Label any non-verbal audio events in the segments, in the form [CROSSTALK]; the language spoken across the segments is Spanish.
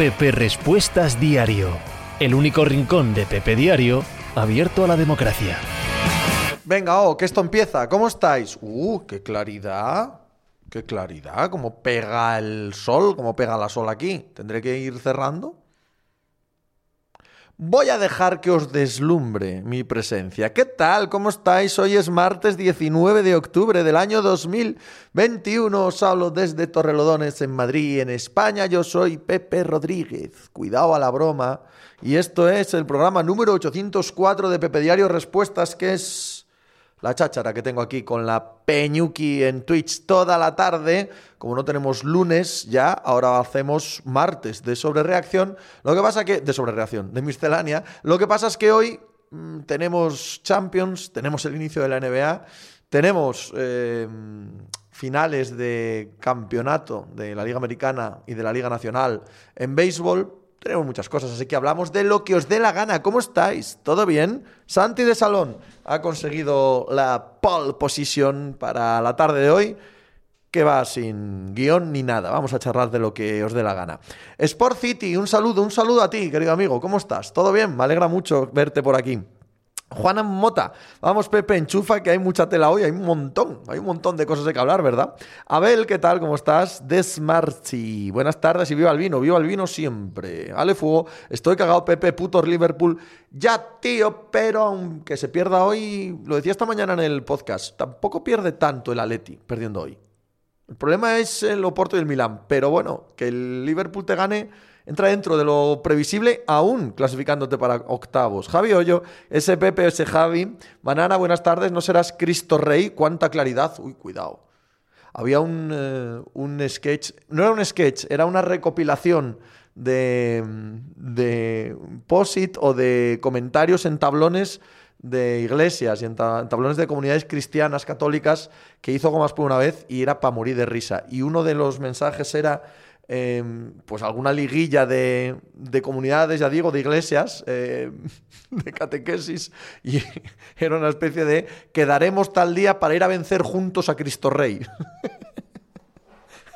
Pepe Respuestas Diario, el único rincón de Pepe Diario abierto a la democracia. Venga, oh, que esto empieza. ¿Cómo estáis? Uh, qué claridad. Qué claridad. Cómo pega el sol, cómo pega la sol aquí. ¿Tendré que ir cerrando? Voy a dejar que os deslumbre mi presencia. ¿Qué tal? ¿Cómo estáis? Hoy es martes 19 de octubre del año 2021. Os hablo desde Torrelodones, en Madrid, en España. Yo soy Pepe Rodríguez. Cuidado a la broma. Y esto es el programa número 804 de Pepe Diario Respuestas, que es la cháchara que tengo aquí con la Peñuki en Twitch toda la tarde. Como no tenemos lunes ya, ahora hacemos martes de sobrereacción. Lo que pasa que. de sobrereacción, de miscelánea. Lo que pasa es que hoy mm, tenemos Champions, tenemos el inicio de la NBA, tenemos. Eh, finales de campeonato de la Liga Americana y de la Liga Nacional en béisbol, tenemos muchas cosas, así que hablamos de lo que os dé la gana. ¿Cómo estáis? ¿Todo bien? Santi de Salón ha conseguido la pole position para la tarde de hoy, que va sin guion ni nada. Vamos a charlar de lo que os dé la gana. Sport City, un saludo, un saludo a ti, querido amigo. ¿Cómo estás? ¿Todo bien? Me alegra mucho verte por aquí. Juana Mota, vamos Pepe, enchufa que hay mucha tela hoy, hay un montón, hay un montón de cosas de que hablar, ¿verdad? Abel, ¿qué tal? ¿Cómo estás? Desmarchi, buenas tardes y viva el vino, viva el vino siempre. Ale Fuego, estoy cagado Pepe, putos Liverpool. Ya, tío, pero aunque se pierda hoy, lo decía esta mañana en el podcast, tampoco pierde tanto el Atleti perdiendo hoy. El problema es el Oporto y el Milán, pero bueno, que el Liverpool te gane entra dentro de lo previsible, aún clasificándote para octavos. Javi Hoyo, ese Javi. Banana, buenas tardes, ¿no serás Cristo Rey? ¿Cuánta claridad? Uy, cuidado. Había un, eh, un sketch, no era un sketch, era una recopilación de, de posit o de comentarios en tablones de iglesias y en, tablones de comunidades cristianas católicas que hizo Gomas por una vez y era para morir de risa. Y uno de los mensajes era Em, pues alguna liguilla de, comunidades, ya digo, de iglesias, em, [LAUGHS] de catequesis, y [LAUGHS] era una especie de quedaremos tal día para ir a vencer juntos a Cristo Rey.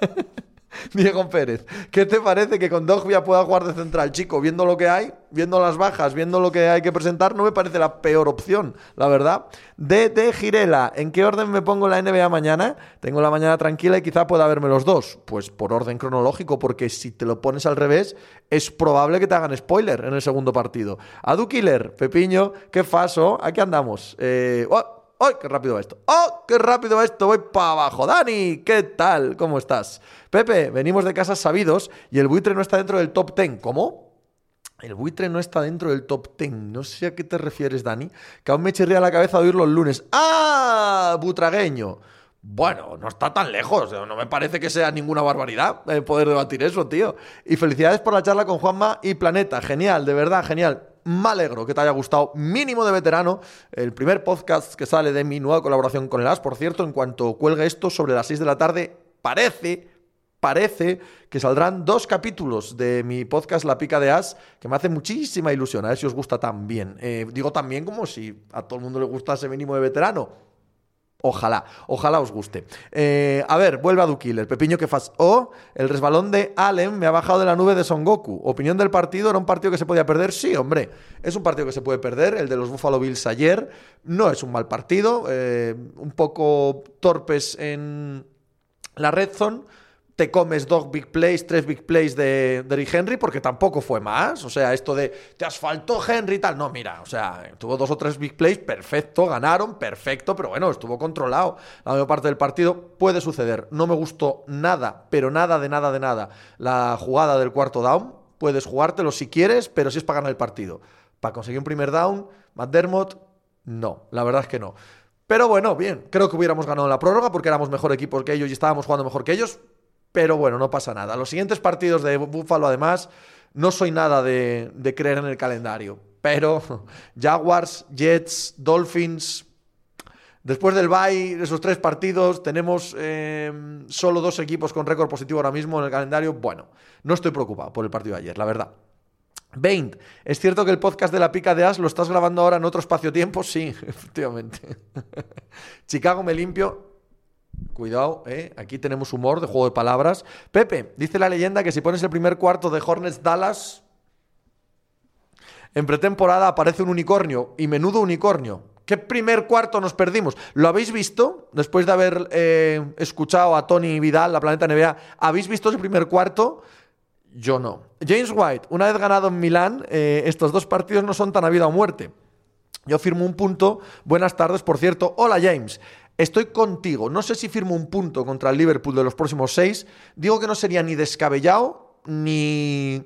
[LAUGHS] [LAUGHS] Diego Pérez, ¿qué te parece que con Dogbia pueda jugar de central? Chico, viendo lo que hay, viendo las bajas, viendo lo que hay que presentar, no me parece la peor opción, la verdad. DT Girela, ¿en qué orden me pongo la NBA mañana? Tengo la mañana tranquila y quizá pueda verme los dos. Pues por orden cronológico, porque si te lo pones al revés, es probable que te hagan spoiler en el segundo partido. Adu Killer, Pepiño, qué faso, aquí andamos. Eh, oh, ¡Ay, qué rápido va esto! ¡Oh, qué rápido va esto! Voy para abajo. Dani, ¿qué tal? ¿Cómo estás? Pepe, venimos de casas sabidos y el buitre no está dentro del top 10. ¿Cómo? El buitre no está dentro del top 10. No sé a qué te refieres, Dani. Que aún me chirría la cabeza oírlo el lunes. ¡Ah! Butragueño. Bueno, no está tan lejos. No me parece que sea ninguna barbaridad eh, poder debatir eso, tío. Y felicidades por la charla con Juanma y Planeta. Genial, de verdad, genial me alegro que te haya gustado, mínimo de veterano, el primer podcast que sale de mi nueva colaboración con el AS. Por cierto, en cuanto cuelgue esto sobre las 6 de la tarde, parece, parece que saldrán dos capítulos de mi podcast La Pica de As, que me hace muchísima ilusión. A ver si os gusta también. Eh, digo también como si a todo el mundo le gustase mínimo de veterano. Ojalá, ojalá os guste. Eh, a ver, vuelve a Dukil, el pepiño que fas. O el resbalón de Allen me ha bajado de la nube de Son Goku. Opinión del partido, ¿era un partido que se podía perder? Sí, hombre, es un partido que se puede perder. El de los Buffalo Bills ayer no es un mal partido. Eh, un poco torpes en la red zone te comes dos big plays, tres big plays de, de Henry, porque tampoco fue más. O sea, esto de te asfaltó Henry y tal. No, mira, o sea, tuvo dos o tres big plays, perfecto, ganaron, perfecto, pero bueno, estuvo controlado. La mayor parte del partido puede suceder. No me gustó nada, pero nada de nada de nada. La jugada del cuarto down, puedes jugártelo si quieres, pero si es para ganar el partido. Para conseguir un primer down, McDermott, no, la verdad es que no. Pero bueno, bien, creo que hubiéramos ganado la prórroga porque éramos mejor equipo que ellos y estábamos jugando mejor que ellos, pero bueno, no pasa nada. Los siguientes partidos de Buffalo, además, no soy nada de, creer en el calendario. Pero [LAUGHS] Jaguars, Jets, Dolphins, Después del bye, esos tres partidos, tenemos em, solo dos equipos con récord positivo ahora mismo en el calendario. Bueno, no estoy preocupado por el partido de ayer, la verdad. 20. ¿Es cierto que el podcast de la pica de As lo estás grabando ahora en otro espacio-tiempo? Sí, [LAUGHS] efectivamente. [LAUGHS] Chicago me limpio Cuidado, ¿eh? aquí tenemos humor de juego de palabras. Pepe, dice la leyenda que si pones el primer cuarto de Hornets Dallas, en pretemporada aparece un unicornio y menudo unicornio. ¿Qué primer cuarto nos perdimos? ¿Lo habéis visto? Después de haber eh, escuchado a Tony Vidal, la Planeta NBA, ¿habéis visto ese primer cuarto? Yo no. James White, una vez ganado en Milán, eh, estos dos partidos no son tan a vida o muerte. Yo firmo un punto. Buenas tardes, por cierto. Hola, James. Estoy contigo. No sé si firmo un punto contra el Liverpool de los próximos seis. Digo que no sería ni descabellado ni,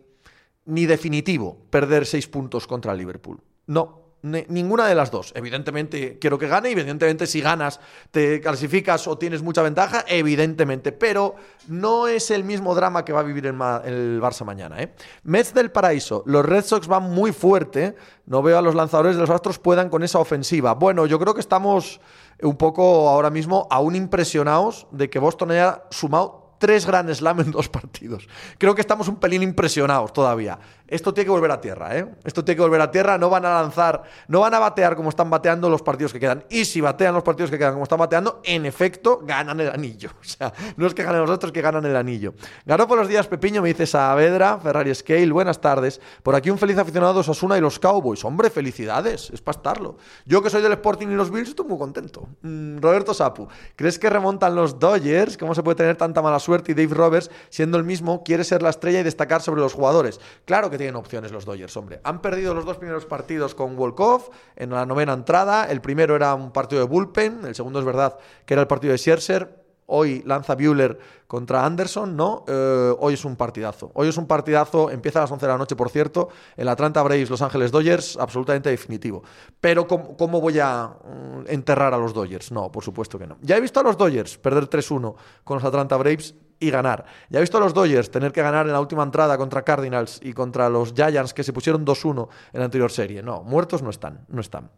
ni definitivo perder seis puntos contra el Liverpool. No, ninguna de las dos. Evidentemente quiero que gane, evidentemente si ganas te clasificas o tienes mucha ventaja, evidentemente, pero no es el mismo drama que va a vivir el, el Barça mañana. ¿eh? Mets del Paraíso, los Red Sox van muy fuerte, no veo a los lanzadores de los Astros puedan con esa ofensiva. Bueno, yo creo que estamos un poco ahora mismo aún impresionados de que Boston haya sumado tres Grand Slam en dos partidos. Creo que estamos un pelín impresionados todavía. Esto tiene que volver a tierra, ¿eh? Esto tiene que volver a tierra. No van a lanzar, no van a batear como están bateando los partidos que quedan. Y si batean los partidos que quedan como están bateando, en efecto, ganan el anillo. [LAUGHS] O sea, no es que ganen los otros, que ganan el anillo. Ganó por los días, Pepiño, me dice Saavedra, Ferrari Scale, buenas tardes. Por aquí un feliz aficionado de Osasuna y los Cowboys. Hombre, felicidades, es para estarlo. Yo que soy del Sporting y los Bills, estoy muy contento. Mm, Roberto Sapu, ¿crees que remontan los Dodgers? ¿Cómo se puede tener tanta mala suerte? Y Dave Roberts, siendo el mismo, quiere ser la estrella y destacar sobre los jugadores. Claro que tienen opciones los Dodgers, hombre. Han perdido los dos primeros partidos con Wolkoff en la novena entrada. El primero era un partido de bullpen, el segundo es verdad que era el partido de Scherzer. Hoy lanza Bueller contra Anderson, ¿no? Eh, hoy es un partidazo. Hoy es un partidazo, empieza a las 11 de la noche, por cierto, el Atlanta Braves, Los Ángeles Dodgers, absolutamente definitivo. Pero ¿cómo, voy a mm, enterrar a los Dodgers? No, por supuesto que no. Ya he visto a los Dodgers perder 3-1 con los Atlanta Braves y ganar. Ya he visto a los Dodgers tener que ganar en la última entrada contra Cardinals y contra los Giants que se pusieron 2-1 en la anterior serie. No, muertos no están, no están.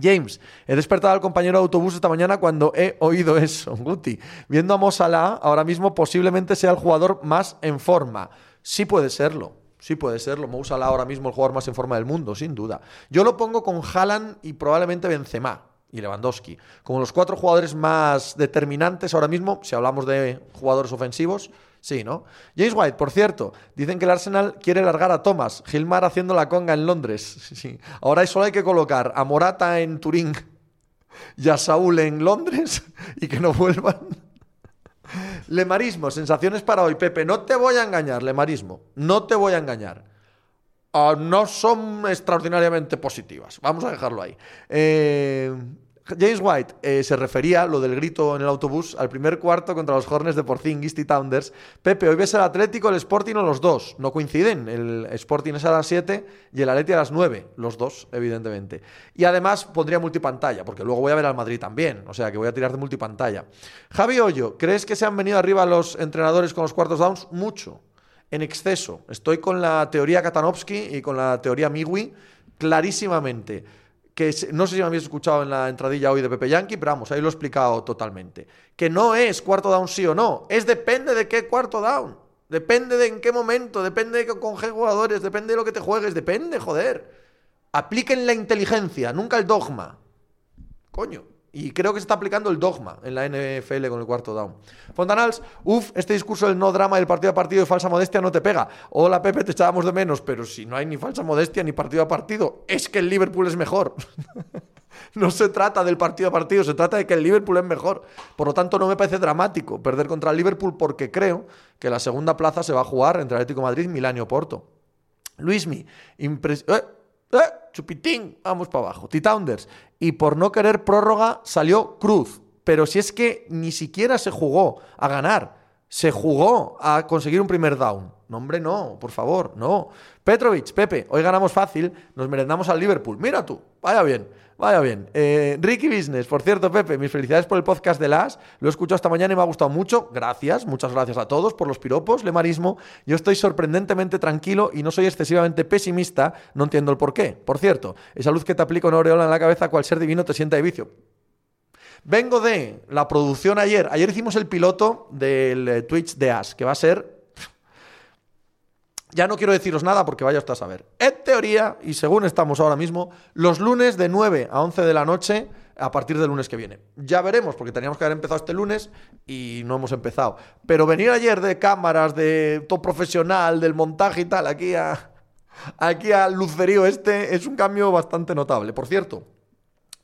James, he despertado al compañero de autobús esta mañana cuando he oído eso. [LAUGHS] Guti, viendo a Mosala, ahora mismo posiblemente sea el jugador más en forma. Sí puede serlo. Sí puede serlo. Mo ahora mismo el jugador más en forma del mundo, sin duda. Yo lo pongo con Haaland y probablemente Benzema y Lewandowski como los cuatro jugadores más determinantes ahora mismo, si hablamos de jugadores ofensivos, sí, ¿no? James White, por cierto, dicen que el Arsenal quiere largar a Thomas, Gilmar haciendo la conga en Londres. [LAUGHS] Sí. Ahora solo hay que colocar a Morata en Turín y a Saúl en Londres y que no vuelvan. Lemarismo, sensaciones para hoy, Pepe. No te voy a engañar, Lemarismo. No te voy a engañar. Ah, no son extraordinariamente positivas. Vamos a dejarlo ahí. Eh, James White eh, se refería, lo del grito en el autobús, al primer cuarto contra los Hornets de Porzingis y Tounders. Pepe, hoy ves el Atlético, el Sporting o los dos. No coinciden. El Sporting es a las 7 y el Atlético a las 9. Los dos, evidentemente. Y además pondría multipantalla, porque luego voy a ver al Madrid también. O sea que voy a tirar de multipantalla. Javi Hoyo, ¿crees que se han venido arriba los entrenadores con los cuartos downs? Mucho. En exceso. Estoy con la teoría Katanovsky y con la teoría Miwi clarísimamente que no sé si me habéis escuchado en la entradilla hoy de Pepe Yankee, pero vamos, ahí lo he explicado totalmente. Que no es cuarto down sí o no, es depende de qué cuarto down. Depende de en qué momento, depende de con qué jugadores, depende de lo que te juegues, depende, joder. Apliquen la inteligencia, nunca el dogma. Coño. Y creo que se está aplicando el dogma en la NFL con el cuarto down. Fontanals, uff, este discurso del no drama del partido a partido y falsa modestia no te pega. Hola Pepe, te echábamos de menos, pero si no hay ni falsa modestia ni partido a partido, es que el Liverpool es mejor. [LAUGHS] no se trata del partido a partido, se trata de que el Liverpool es mejor. Por lo tanto, no me parece dramático perder contra el Liverpool porque creo que la segunda plaza se va a jugar entre Atlético Madrid, Milán y Oporto. Luismi, impresionante. Eh, ¡Eh! Chupitín, vamos para abajo. T-Tounders. Y por no querer prórroga salió Cruz. Pero si es que ni siquiera se jugó a ganar, se jugó a conseguir un primer down. No, hombre, no, por favor, no. Petrovic, Pepe, hoy ganamos fácil, nos merendamos al Liverpool. Mira tú, vaya bien. Vaya bien. Eh, Ricky Business, por cierto, Pepe, mis felicidades por el podcast de Las. Lo he escuchado esta mañana y me ha gustado mucho. Gracias, muchas gracias a todos por los piropos, lemarismo. Yo estoy sorprendentemente tranquilo y no soy excesivamente pesimista. No entiendo el por qué. Por cierto, esa luz que te aplico en aureola en la cabeza, cual ser divino te sienta de vicio. Vengo de la producción ayer. Ayer hicimos el piloto del eh, Twitch de As, que va a ser ya no quiero deciros nada porque vaya hasta a saber. En teoría, y según estamos ahora mismo, los lunes de 9 a 11 de la noche a partir del lunes que viene. Ya veremos, porque teníamos que haber empezado este lunes y no hemos empezado. Pero venir ayer de cámaras, de todo profesional, del montaje y tal, aquí a, aquí al lucerío este, es un cambio bastante notable. Por cierto,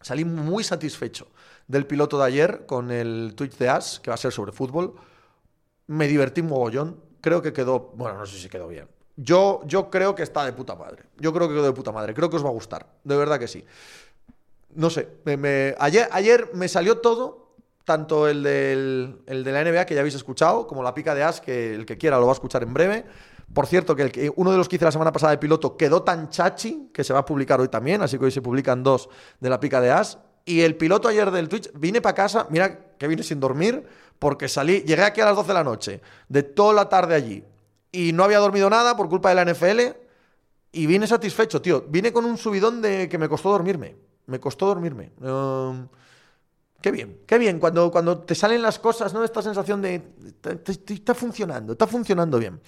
salí muy satisfecho del piloto de ayer con el Twitch de As, que va a ser sobre fútbol. Me divertí un mogollón. Creo que quedó, bueno, no sé si quedó bien. Yo, yo creo que está de puta madre. Yo creo que quedó de puta madre. Creo que os va a gustar. De verdad que sí. No sé. Me, ayer, ayer me salió todo. Tanto el, del, el de la NBA que ya habéis escuchado, como la pica de As, que el que quiera lo va a escuchar en breve. Por cierto, que, uno de los que hice la semana pasada de piloto quedó tan chachi que se va a publicar hoy también, así que hoy se publican dos de la pica de As. Y el piloto ayer del Twitch, vine para casa, mira que vine sin dormir, porque salí, llegué aquí a las 12 de la noche, de toda la tarde allí, y no había dormido nada por culpa de la NFL, y vine satisfecho, tío. Vine con un subidón de que me costó dormirme. Me costó dormirme. Um, Qué bien, qué bien, cuando, cuando te salen las cosas, ¿no? Esta sensación de. Está funcionando, está funcionando bien.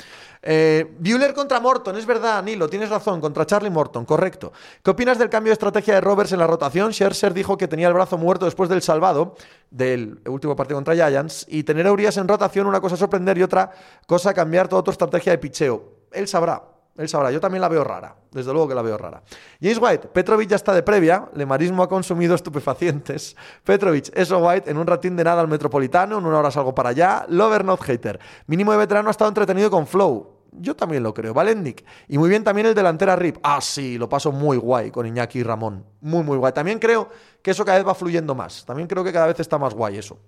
Eh, contra Morton, es verdad, Nilo, tienes razón, contra Charlie Morton, correcto. ¿Qué opinas del cambio de estrategia de Roberts en la rotación? Scherzer dijo que tenía el brazo muerto después del salvado, del último partido contra Giants, y tener a Urias en rotación, una cosa sorprender y otra cosa cambiar toda tu estrategia de picheo. Él sabrá. Él sabrá, yo también la veo rara, desde luego que la veo rara. James White, Petrovic ya está de previa, Lemarismo ha consumido estupefacientes. [LAUGHS] Petrovic, eso White, en un ratín de nada al Metropolitano, en una hora salgo para allá. Lover, not hater. Mínimo de veterano ha estado entretenido con Flow. Yo también lo creo. Valendik. Y muy bien también el delantera Rip. Ah, sí, lo paso muy guay con Iñaki y Ramón. Muy, muy guay. También creo que eso cada vez va fluyendo más. También creo que cada vez está más guay eso.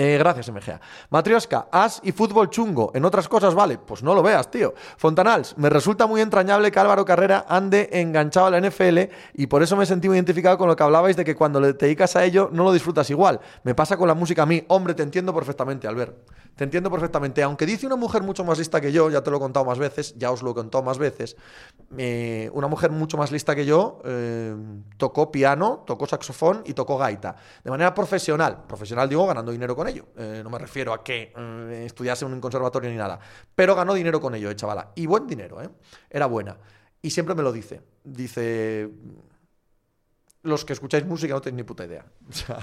Eh, gracias, MGA. Matrioska, as y fútbol chungo. En otras cosas, vale. Pues no lo veas, tío. Fontanals, me resulta muy entrañable que Álvaro Carrera ande enganchado a la NFL y por eso me sentí muy identificado con lo que hablabais de que cuando le dedicas a ello no lo disfrutas igual. Me pasa con la música a mí. Hombre, te entiendo perfectamente, Albert. Te entiendo perfectamente. Aunque dice una mujer mucho más lista que yo, ya te lo he contado más veces, ya os lo he contado más veces, eh, una mujer mucho más lista que yo eh, tocó piano, tocó saxofón y tocó gaita. De manera profesional. Profesional digo ganando dinero con ello. Eh, no me refiero a que estudiase en un conservatorio ni nada. Pero ganó dinero con ello, chavala. Y buen dinero, ¿eh? Era buena. Y siempre me lo dice. Dice... Los que escucháis música no tenéis ni puta idea. [LAUGHS] O sea,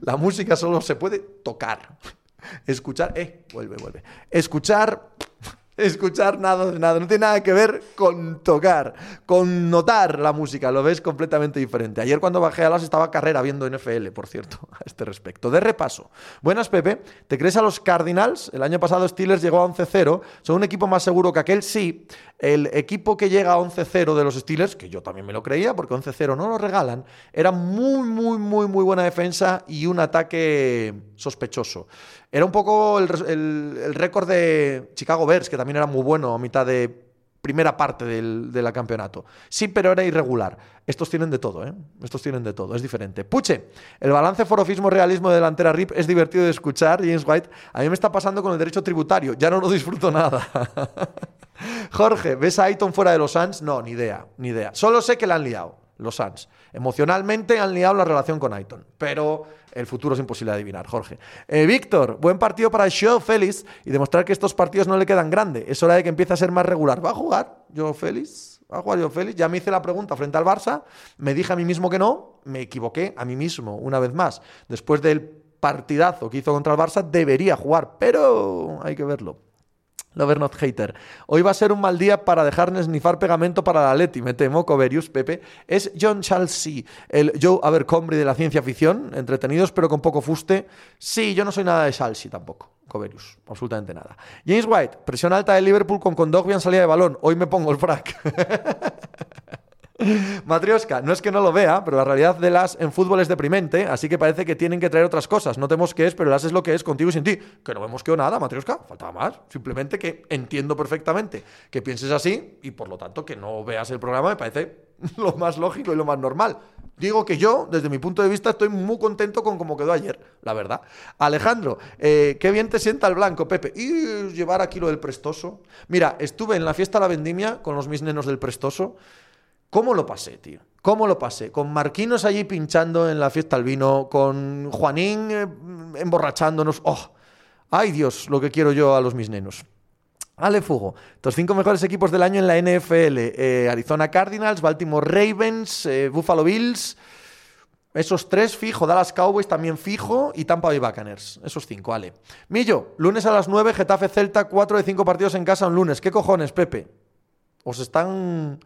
la música solo se puede tocar. Escuchar, eh, vuelve, vuelve. Escuchar, [LAUGHS] escuchar nada de nada. No tiene nada que ver con tocar, con notar la música. Lo ves completamente diferente. Ayer cuando bajé a las estaba carrera viendo NFL, por cierto, [LAUGHS] a este respecto. De repaso. Buenas, Pepe. ¿Te crees a los Cardinals? El año pasado Steelers llegó a 11-0. ¿Son un equipo más seguro que aquel? Sí. El equipo que llega a 11-0 de los Steelers, que yo también me lo creía, porque 11-0 no lo regalan, era muy, muy, muy, muy buena defensa y un ataque sospechoso. Era un poco el, récord de Chicago Bears, que también era muy bueno a mitad de primera parte del, campeonato. Sí, pero era irregular. Estos tienen de todo, ¿eh? Estos tienen de todo, es diferente. Puche, el balance forofismo realismo de delantera RIP es divertido de escuchar, James White. A mí me está pasando con el derecho tributario, ya no lo disfruto nada. [LAUGHS] Jorge, ¿ves a Aiton fuera de los Suns? No, ni idea, ni idea. Solo sé que la han liado, los Suns. Emocionalmente han liado la relación con Aiton, pero el futuro es imposible de adivinar, Jorge. Eh, Víctor, buen partido para Joe Félix y demostrar que estos partidos no le quedan grandes. Es hora de que empiece a ser más regular. ¿Va a jugar Joe Félix? ¿Va a jugar Joe Félix? Ya me hice la pregunta frente al Barça, me dije a mí mismo que no, me equivoqué a mí mismo una vez más. Después del partidazo que hizo contra el Barça, debería jugar, pero hay que verlo. Lover Not Hater. Hoy va a ser un mal día para dejar snifar pegamento para la Leti, me temo, Coverius, Pepe. Es John Chalsea, el Joe Abercrombie de la ciencia ficción, entretenidos pero con poco fuste. Sí, yo no soy nada de Chalsea tampoco. Coverius, absolutamente nada. James White, presión alta de Liverpool con Condogbian salida de balón. Hoy me pongo el frac. [LAUGHS] Matrioska, no es que no lo vea, pero la realidad de las en fútbol es deprimente, así que parece que tienen que traer otras cosas. No tenemos qué es, pero las es lo que es contigo y sin ti. Que no vemos que o nada, Matrioska, faltaba más. Simplemente que entiendo perfectamente que pienses así y por lo tanto que no veas el programa me parece [LAUGHS] lo más lógico y lo más normal. Digo que yo, desde mi punto de vista, estoy muy contento con cómo quedó ayer, la verdad. Alejandro, eh, qué bien te sienta el blanco, Pepe. Y llevar aquí lo del prestoso. Mira, estuve en la fiesta de la vendimia con los mis nenos del prestoso. ¿Cómo lo pasé, tío? ¿Cómo lo pasé? Con Marquinos allí pinchando en la fiesta al vino, con Juanín eh, emborrachándonos. ¡Oh! ¡Ay Dios! Lo que quiero yo a los mis nenos. Ale Fugo, los cinco mejores equipos del año en la NFL: eh, Arizona Cardinals, Baltimore Ravens, eh, Buffalo Bills, Esos tres fijo, Dallas Cowboys también fijo y Tampa Bay Buccaneers. Esos cinco, vale. Millo, lunes a las 9, Getafe Celta, 4 de 5 partidos en casa un lunes. ¿Qué cojones, Pepe? Os están...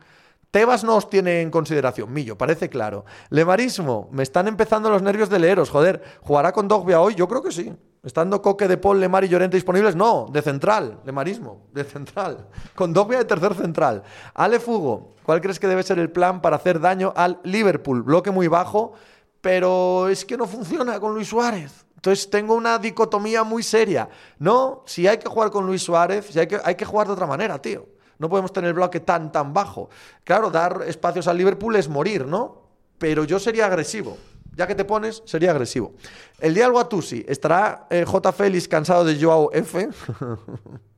Tebas no os tiene en consideración, Millo, parece claro. Lemarismo, me están empezando los nervios de leeros, joder. ¿Jugará con Dogbia hoy? Yo creo que sí. Estando Coque de Paul, Lemar y Llorente disponibles, no, de central, Lemarismo, de central. Con Dogbia de tercer central. Ale Fugo, ¿cuál crees que debe ser el plan para hacer daño al Liverpool? Bloque muy bajo, pero es que no funciona con Luis Suárez. Entonces tengo una dicotomía muy seria. No, si hay que jugar con Luis Suárez, que, hay que jugar de otra manera, tío. No podemos tener el bloque tan, tan bajo. Claro, dar espacios al Liverpool es morir, ¿no? Pero yo sería agresivo. Ya que te pones, sería agresivo. El día a Tusi, ¿estará eh, J. Félix cansado de Joao F? [LAUGHS]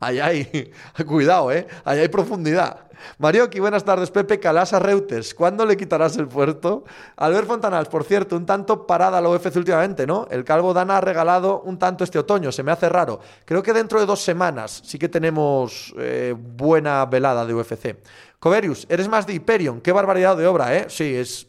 Ahí hay, [LAUGHS] cuidado, ¿eh? Ahí hay profundidad. Marioki, buenas tardes. Pepe Calasa Reuters, ¿cuándo le quitarás el puerto? Albert Fontanals, por cierto, un tanto parada la UFC últimamente, ¿no? El Calvo Dana ha regalado un tanto este otoño, se me hace raro. Creo que dentro de dos semanas sí que tenemos eh, buena velada de UFC. Coverius, eres más de Hyperion, qué barbaridad de obra, ¿eh? Sí, es.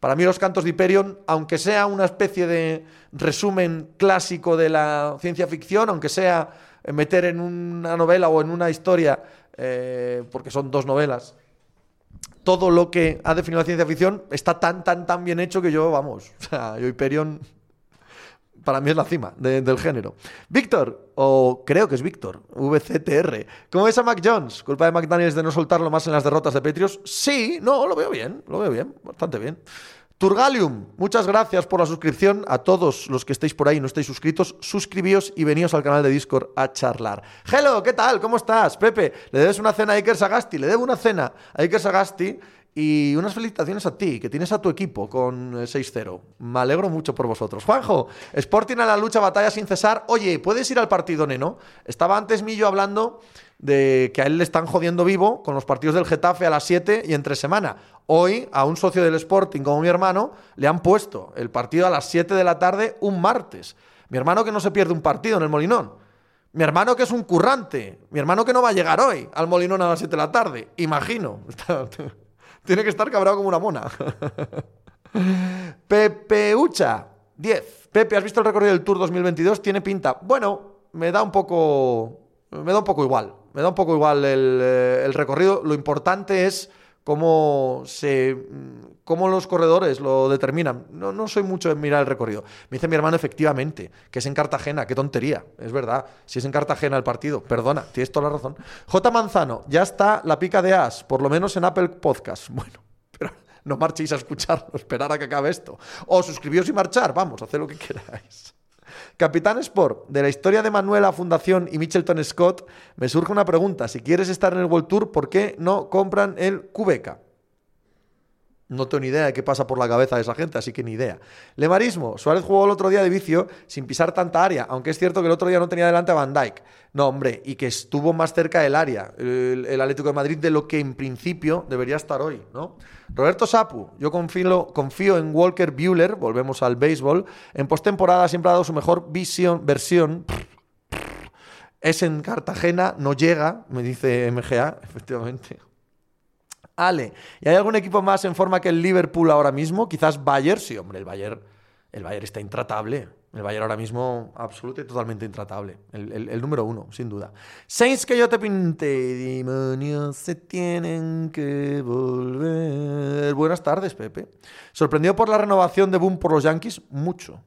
Para mí, los cantos de Hyperion, aunque sea una especie de resumen clásico de la ciencia ficción, aunque sea meter en una novela o en una historia, eh, porque son dos novelas, todo lo que ha definido la ciencia ficción está tan, tan, tan bien hecho que yo, vamos, [LAUGHS] o sea, yo Hyperion para mí es la cima del género. Víctor, o creo que es Víctor, VCTR. ¿Cómo ves a Mac Jones? ¿Culpa de McDaniels de no soltarlo más en las derrotas de Patriots? Sí, no, lo veo bien, lo veo bien, bastante bien. Turgalium, muchas gracias por la suscripción. A todos los que estéis por ahí y no estáis suscritos, suscribíos y veníos al canal de Discord a charlar. Hello, ¿qué tal? ¿Cómo estás? Pepe, le debes una cena a Iker Sagasti. Le debo una cena a Iker Sagasti y unas felicitaciones a ti, que tienes a tu equipo con 6-0. Eh, Me alegro mucho por vosotros. Juanjo, Sporting a la lucha, batalla sin cesar. Oye, ¿puedes ir al partido, Neno? Estaba antes Millo hablando de que a él le están jodiendo vivo con los partidos del Getafe a las 7 y entre semana. Hoy a un socio del Sporting como mi hermano le han puesto el partido a las 7 de la tarde un martes. Mi hermano que no se pierde un partido en el Molinón. Mi hermano que es un currante. Mi hermano que no va a llegar hoy al Molinón a las 7 de la tarde. Imagino. [LAUGHS] Tiene que estar cabrado como una mona. [LAUGHS] Pepe Ucha, 10. Pepe, ¿has visto el recorrido del Tour 2022? Tiene pinta. Bueno, me da un poco. Me da un poco igual. Me da un poco igual el, eh, el recorrido. Lo importante es cómo, se, cómo los corredores lo determinan. No, no soy mucho en mirar el recorrido. Me dice mi hermano, efectivamente, que es en Cartagena. Qué tontería. Es verdad. Si es en Cartagena el partido, perdona, tienes toda la razón. J. Manzano, ya está la pica de As, por lo menos en Apple Podcast. [LAUGHS] Bueno, pero no marchéis a escucharlo, esperar a que acabe esto. O suscribíos y marchar, vamos, haced lo que queráis. Capitán Sport, de la historia de Manuela Fundación y Michelton Scott, me surge una pregunta. Si quieres estar en el World Tour, ¿por qué no compran el Cubeca? No tengo ni idea de qué pasa por la cabeza de esa gente, así que ni idea. Lemarismo. Suárez jugó el otro día de vicio sin pisar tanta área, aunque es cierto que el otro día no tenía delante a Van Dyke. No, hombre, y que estuvo más cerca del área el, Atlético de Madrid de lo que en principio debería estar hoy, ¿no? Roberto Sapu. Yo confío, confío en Walker Bueller, volvemos al béisbol. En postemporada siempre ha dado su mejor versión. Es en Cartagena, no llega, me dice MGA, efectivamente. Ale, ¿y hay algún equipo más en forma que el Liverpool ahora mismo? Quizás Bayern, sí, hombre, el Bayern, el Bayern está intratable. El Bayern ahora mismo absoluto y totalmente intratable. El, número uno, sin duda. Saints que yo te pinte, demonios se tienen que volver. Buenas tardes, Pepe. ¿Sorprendido por la renovación de Boom por los Yankees? Mucho.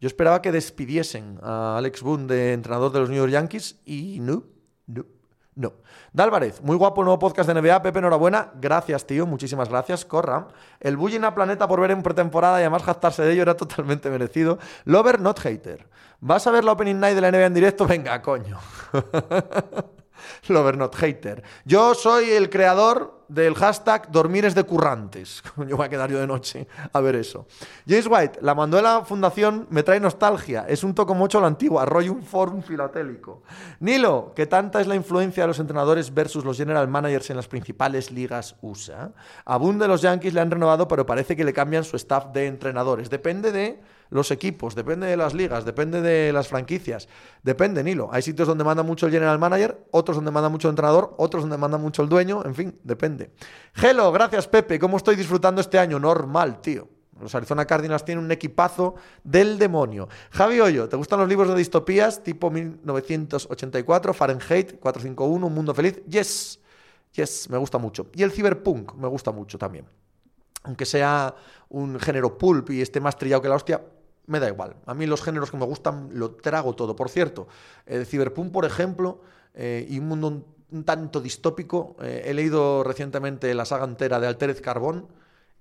Yo esperaba que despidiesen a Alex Boone de entrenador de los New York Yankees y no, no. No. Dálvarez, muy guapo nuevo podcast de NBA. Pepe, enhorabuena. Gracias, tío. Muchísimas gracias. Corra. El bullying a Planeta por ver en pretemporada y además jactarse de ello era totalmente merecido. Lover, not hater. ¿Vas a ver la Opening Night de la NBA en directo? Venga, coño. [LAUGHS] Lover, not hater. Yo soy el creador del hashtag dormires de currantes. [LAUGHS] Yo voy a quedar yo de noche a ver eso. James White, la mandó de la fundación, me trae nostalgia. Es un toco mucho lo antiguo, rollo un forum filatélico. Nilo, ¿qué tanta es la influencia de los entrenadores versus los general managers en las principales ligas USA? A de los Yankees le han renovado, pero parece que le cambian su staff de entrenadores. Depende de los equipos, depende de las ligas, depende de las franquicias, depende, Nilo. Hay sitios donde manda mucho el general manager, otros donde manda mucho el entrenador, otros donde manda mucho el dueño, en fin, depende. Hello, gracias Pepe, ¿cómo estoy disfrutando este año? Normal, tío. Los Arizona Cardinals tienen un equipazo del demonio. Javi Hoyo, ¿te gustan los libros de distopías tipo 1984, Fahrenheit 451, Un Mundo Feliz? Yes, yes, me gusta mucho. Y el cyberpunk me gusta mucho también. Aunque sea un género pulp y esté más trillado que la hostia, me da igual. A mí los géneros que me gustan lo trago todo. Por cierto, el cyberpunk, por ejemplo, eh, y un mundo un, tanto distópico, eh, he leído recientemente la saga entera de Altered Carbón,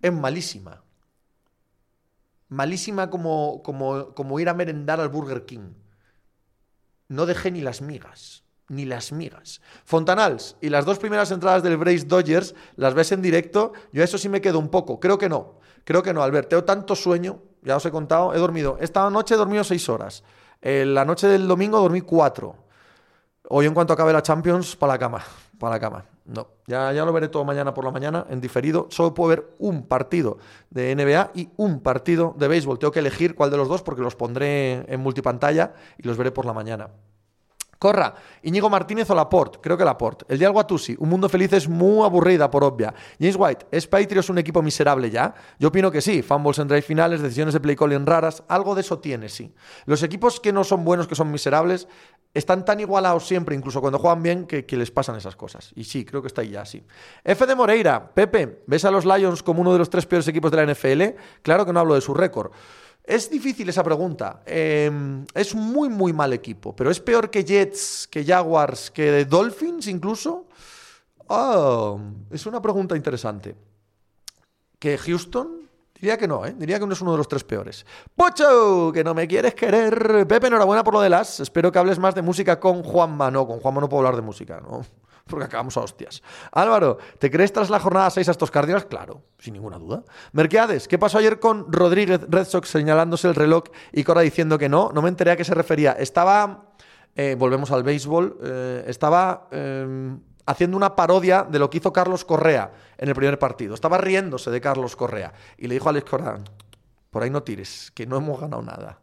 es malísima malísima como, como, como ir a merendar al Burger King. No dejé ni las migas, ni las migas. Fontanals y las dos primeras entradas del Brace Dodgers las ves en directo. Yo a eso sí me quedo un poco. Creo que no. Creo que no, Albert. Tengo tanto sueño. Ya os he contado. He dormido. Esta noche he dormido seis horas. Eh, la noche del domingo dormí cuatro. Hoy en cuanto acabe la Champions, para la cama. Para la cama. No, ya, ya lo veré todo mañana por la mañana en diferido. Solo puedo ver un partido de NBA y un partido de béisbol. Tengo que elegir cuál de los dos porque los pondré en multipantalla y los veré por la mañana. Corra, Íñigo Martínez o Laporte, creo que Laporte. El de Alguatusi, Un Mundo Feliz es muy aburrida por obvia. James White, ¿es Patriots un equipo miserable ya? Yo opino que sí, fumbles en drive finales, decisiones de play calling raras, algo de eso tiene, sí. Los equipos que no son buenos, que son miserables, están tan igualados siempre, incluso cuando juegan bien, que, les pasan esas cosas. Y sí, creo que está ahí ya, sí. F de Moreira, Pepe, ¿ves a los Lions como uno de los tres peores equipos de la NFL? Claro que no hablo de su récord. Es difícil esa pregunta. Em, es muy, muy mal equipo, pero es peor que Jets, que Jaguars, que Dolphins incluso. Oh, es una pregunta interesante. ¿Que Houston? Diría que no, ¿eh? Diría que no es uno de los tres peores. ¡Pocho! Que no me quieres querer. Pepe, enhorabuena por lo de las. Espero que hables más de música con Juanma. No, con Juanma no puedo hablar de música, ¿no? Porque acabamos a hostias. Álvaro, ¿te crees tras la jornada 6 a estos Cardinals? Claro, sin ninguna duda. Merqueades, ¿qué pasó ayer con Rodríguez Red Sox señalándose el reloj y Cora diciendo que no? No me enteré a qué se refería. Estaba, eh, volvemos al béisbol, eh, estaba eh, haciendo una parodia de lo que hizo Carlos Correa en el primer partido. Estaba riéndose de Carlos Correa y le dijo a Alex Cora, por ahí no tires, que no hemos ganado nada.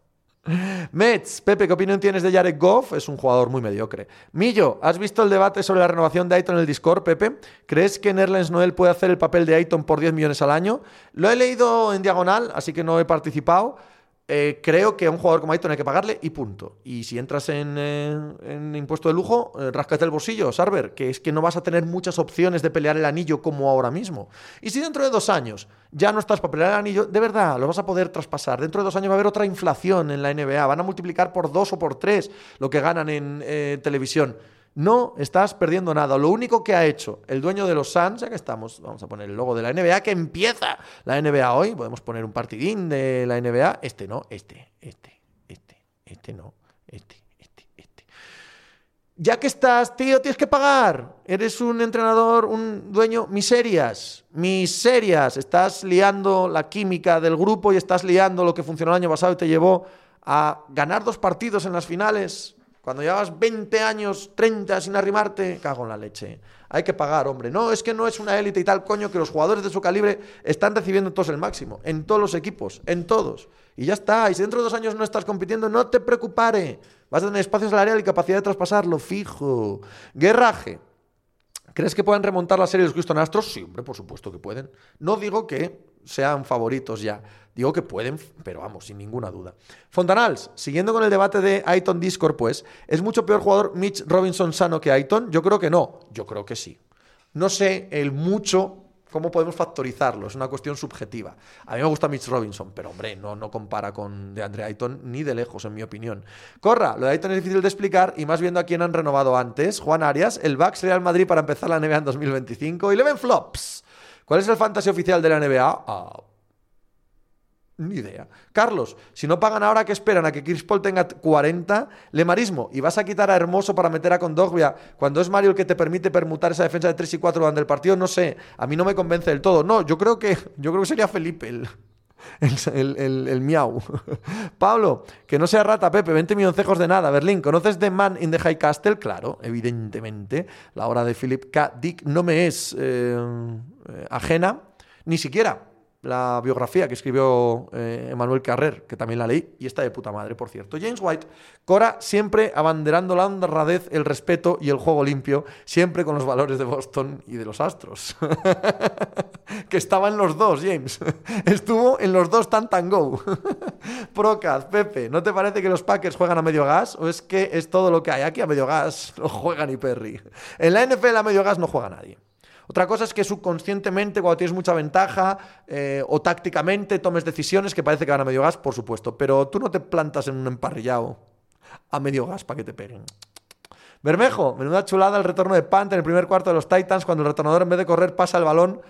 Mets, Pepe, ¿qué opinión tienes de Jared Goff? Es un jugador muy mediocre. Millo, ¿has visto el debate sobre la renovación de Ayton en el Discord, Pepe? ¿Crees que Nerlens Noel puede hacer el papel de Ayton por 10 millones al año? Lo he leído en diagonal, así que no he participado. Eh, creo que a un jugador como Ayton hay que pagarle y punto. Y si entras en, eh, impuesto de lujo, eh, rascate el bolsillo, Sarver, que es que no vas a tener muchas opciones de pelear el anillo como ahora mismo. Y si dentro de dos años ya no estás para pelear el anillo, de verdad, lo vas a poder traspasar. Dentro de dos años va a haber otra inflación en la NBA, van a multiplicar por dos o por tres lo que ganan en televisión. No estás perdiendo nada. Lo único que ha hecho el dueño de los Suns, ya que estamos, vamos a poner el logo de la NBA, que empieza la NBA hoy, podemos poner un partidín de la NBA, este no, este, este, este, este no, este, este, este. Ya que estás, tío, tienes que pagar. Eres un entrenador, un dueño, miserias, miserias. Estás liando la química del grupo y estás liando lo que funcionó el año pasado y te llevó a ganar dos partidos en las finales cuando llevas 20 años, 30 sin arrimarte, cago en la leche. Hay que pagar, hombre. No, es que no es una élite y tal, coño, que los jugadores de su calibre están recibiendo todos el máximo. En todos los equipos, en todos. Y ya está. Y si dentro de dos años no estás compitiendo, no te preocupes. Vas a tener espacio salarial y capacidad de traspasarlo, fijo. Guerraje. ¿Crees que pueden remontar la serie de los Houston Astros? Sí, hombre, por supuesto que pueden. No digo que sean favoritos ya. Digo que pueden, pero vamos, sin ninguna duda. Fontanals, siguiendo con el debate de Aiton Discord, pues, ¿es mucho peor jugador Mitch Robinson sano que Aiton? Yo creo que no. Yo creo que sí. No sé el mucho cómo podemos factorizarlo, es una cuestión subjetiva. A mí me gusta Mitch Robinson, pero hombre, no, no compara con de Andre Ayton ni de lejos, en mi opinión. Corra, lo de Ayton es difícil de explicar y más viendo a quién han renovado antes. Juan Arias, el Bucks Real Madrid para empezar la NBA en 2025. Eleven Flops. ¿Cuál es el fantasy oficial de la NBA? Ah, ni idea. Carlos, si no pagan ahora, ¿qué esperan? ¿A que Chris Paul tenga 40? Lemarismo, ¿y vas a quitar a Hermoso para meter a Condogbia cuando es Mario el que te permite permutar esa defensa de 3 y 4 durante el partido? No sé, a mí no me convence del todo. No, yo creo que, yo creo que sería Felipe el, el, miau. [LAUGHS] Pablo, que no sea rata, Pepe, 20 milloncejos de nada. Berlín, ¿conoces The Man in the High Castle? Claro, evidentemente. La obra de Philip K. Dick no me es... Eh, eh, ajena, ni siquiera la biografía que escribió eh, Carrer, que también la leí, y está de puta madre, por cierto. James White, Cora siempre abanderando la honradez, el respeto y el juego limpio, siempre con los valores de Boston y de los Astros. [LAUGHS] que estaban los dos, James. [LAUGHS] Estuvo en los dos tan tan go. [LAUGHS] Procaz, Pepe, ¿no te parece que los Packers juegan a medio gas? ¿O es que es todo lo que hay? Aquí a medio gas no juegan ni Perry. En la NFL a medio gas no juega nadie. Otra cosa es que subconscientemente, cuando tienes mucha ventaja eh, o tácticamente tomes decisiones que parece que van a medio gas, por supuesto. Pero tú no te plantas en un emparrillado a medio gas para que te peguen. Bermejo, menuda chulada el retorno de Pant en el primer cuarto de los Titans cuando el retornador en vez de correr pasa el balón.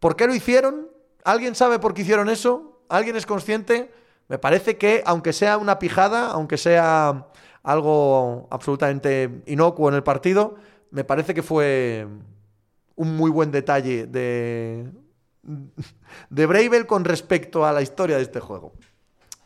¿Por qué lo hicieron? ¿Alguien sabe por qué hicieron eso? ¿Alguien es consciente? Me parece que, aunque sea una pijada, aunque sea algo absolutamente inocuo en el partido, me parece que fue un muy buen detalle de, de Bravel con respecto a la historia de este juego.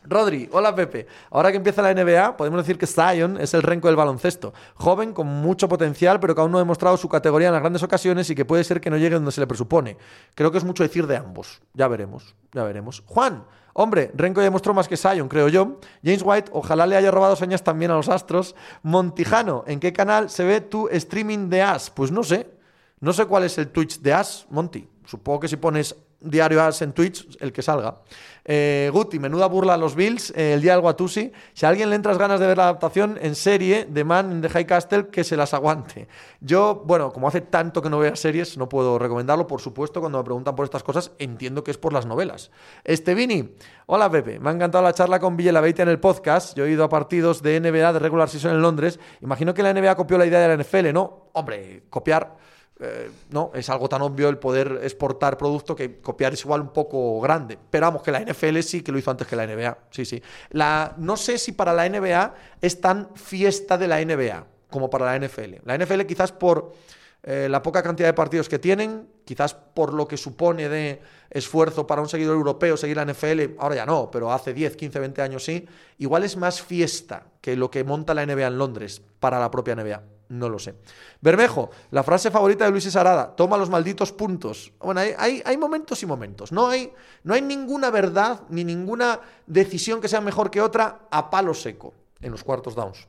Rodri, hola Pepe. Ahora que empieza la NBA, podemos decir que Zion es el renco del baloncesto. Joven, con mucho potencial, pero que aún no ha demostrado su categoría en las grandes ocasiones y que puede ser que no llegue donde se le presupone. Creo que es mucho decir de ambos. Ya veremos, ya veremos. Juan, hombre, Renko ya demostró más que Zion, creo yo. James White, ojalá le haya robado señas también a los Astros. Montijano, ¿en qué canal se ve tu streaming de As? Pues no sé. No sé cuál es el Twitch de As, Monty. Supongo que si pones diario As en Twitch, el que salga. Eh, Guti, menuda burla a los Bills, eh, el día del Guatusi. Si a alguien le entras ganas de ver la adaptación en serie de Man in the High Castle, que se las aguante. Yo, bueno, como hace tanto que no veo series, no puedo recomendarlo. Por supuesto, cuando me preguntan por estas cosas, entiendo que es por las novelas. Estevini, hola Pepe, me ha encantado la charla con Villelaveite en el podcast. Yo he ido a partidos de NBA de regular season en Londres. Imagino que la NBA copió la idea de la NFL, ¿no? Hombre, copiar eh, no, es algo tan obvio el poder exportar producto que copiar es igual un poco grande. Pero vamos, que la NFL sí que lo hizo antes que la NBA. Sí, sí. La, no sé si para la NBA es tan fiesta de la NBA como para la NFL. La NFL quizás por eh, la poca cantidad de partidos que tienen, quizás por lo que supone de esfuerzo para un seguidor europeo seguir la NFL, ahora ya no, pero hace 10, 15, 20 años sí, igual es más fiesta que lo que monta la NBA en Londres para la propia NBA. No lo sé. Bermejo, la frase favorita de Luis Sarada, toma los malditos puntos. Bueno, hay, hay, momentos y momentos. No hay, no hay ninguna verdad ni ninguna decisión que sea mejor que otra a palo seco en los cuartos downs.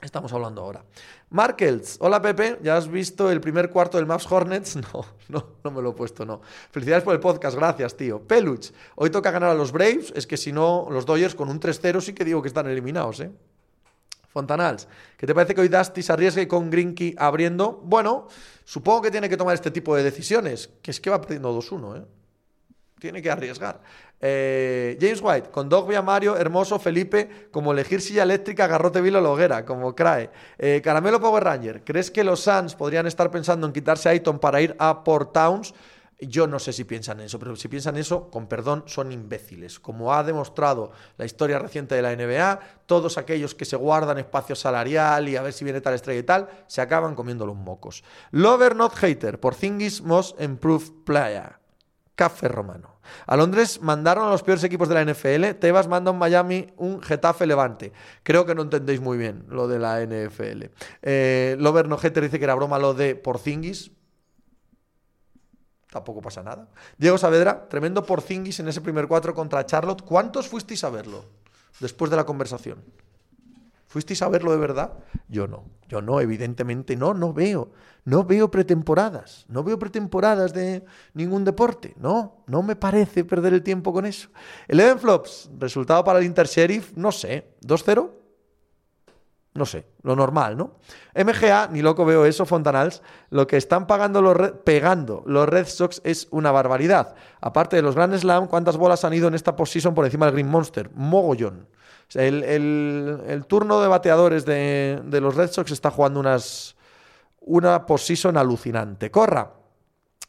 Estamos hablando ahora. Markels, hola Pepe, ¿ya has visto el primer cuarto del Maps Hornets? [LAUGHS] No, no, no me lo he puesto, no. Felicidades por el podcast, gracias, tío. Peluch, hoy toca ganar a los Braves, es que si no, los Dodgers con un 3-0 sí que digo que están eliminados, ¿eh? Fontanals, ¿qué te parece que hoy Dusty se arriesgue con Grinky abriendo? Bueno, supongo que tiene que tomar este tipo de decisiones, que es que va perdiendo 2-1, ¿eh? Tiene que arriesgar. Eh, James White, con Dogby a Mario, Hermoso, Felipe, como elegir silla eléctrica, Garrote Vilo Loguera, como Crae. Eh, Caramelo Power Ranger, ¿crees que los Suns podrían estar pensando en quitarse a Aiton para ir a Port Towns? Yo no sé si piensan eso, pero si piensan eso, con perdón, son imbéciles. Como ha demostrado la historia reciente de la NBA, todos aquellos que se guardan espacio salarial y a ver si viene tal estrella y tal, se acaban comiendo los mocos. Lover not hater, por Thingis most improved player. Café romano. A Londres mandaron a los peores equipos de la NFL. Tebas manda a Miami un Getafe Levante. Creo que no entendéis muy bien lo de la NFL. Eh, Lover no hater dice que era broma lo de Porzingis tampoco pasa nada. Diego Saavedra, tremendo porcinguis en ese primer cuatro contra Charlotte. ¿Cuántos fuisteis a verlo después de la conversación? ¿Fuisteis a verlo de verdad? Yo no. Yo no, evidentemente no, no veo. No veo pretemporadas. No veo pretemporadas de ningún deporte. No, no me parece perder el tiempo con eso. Eleven Flops, resultado para el Inter Sheriff, no sé. ¿2-0? No sé, lo normal, ¿no? MGA, ni loco veo eso, Fontanals, lo que están pagando los pegando los Red Sox es una barbaridad. Aparte de los Grand Slam, ¿cuántas bolas han ido en esta posición por encima del Green Monster? Mogollón. el, turno de bateadores de, los Red Sox está jugando unas, una posición alucinante. Corra.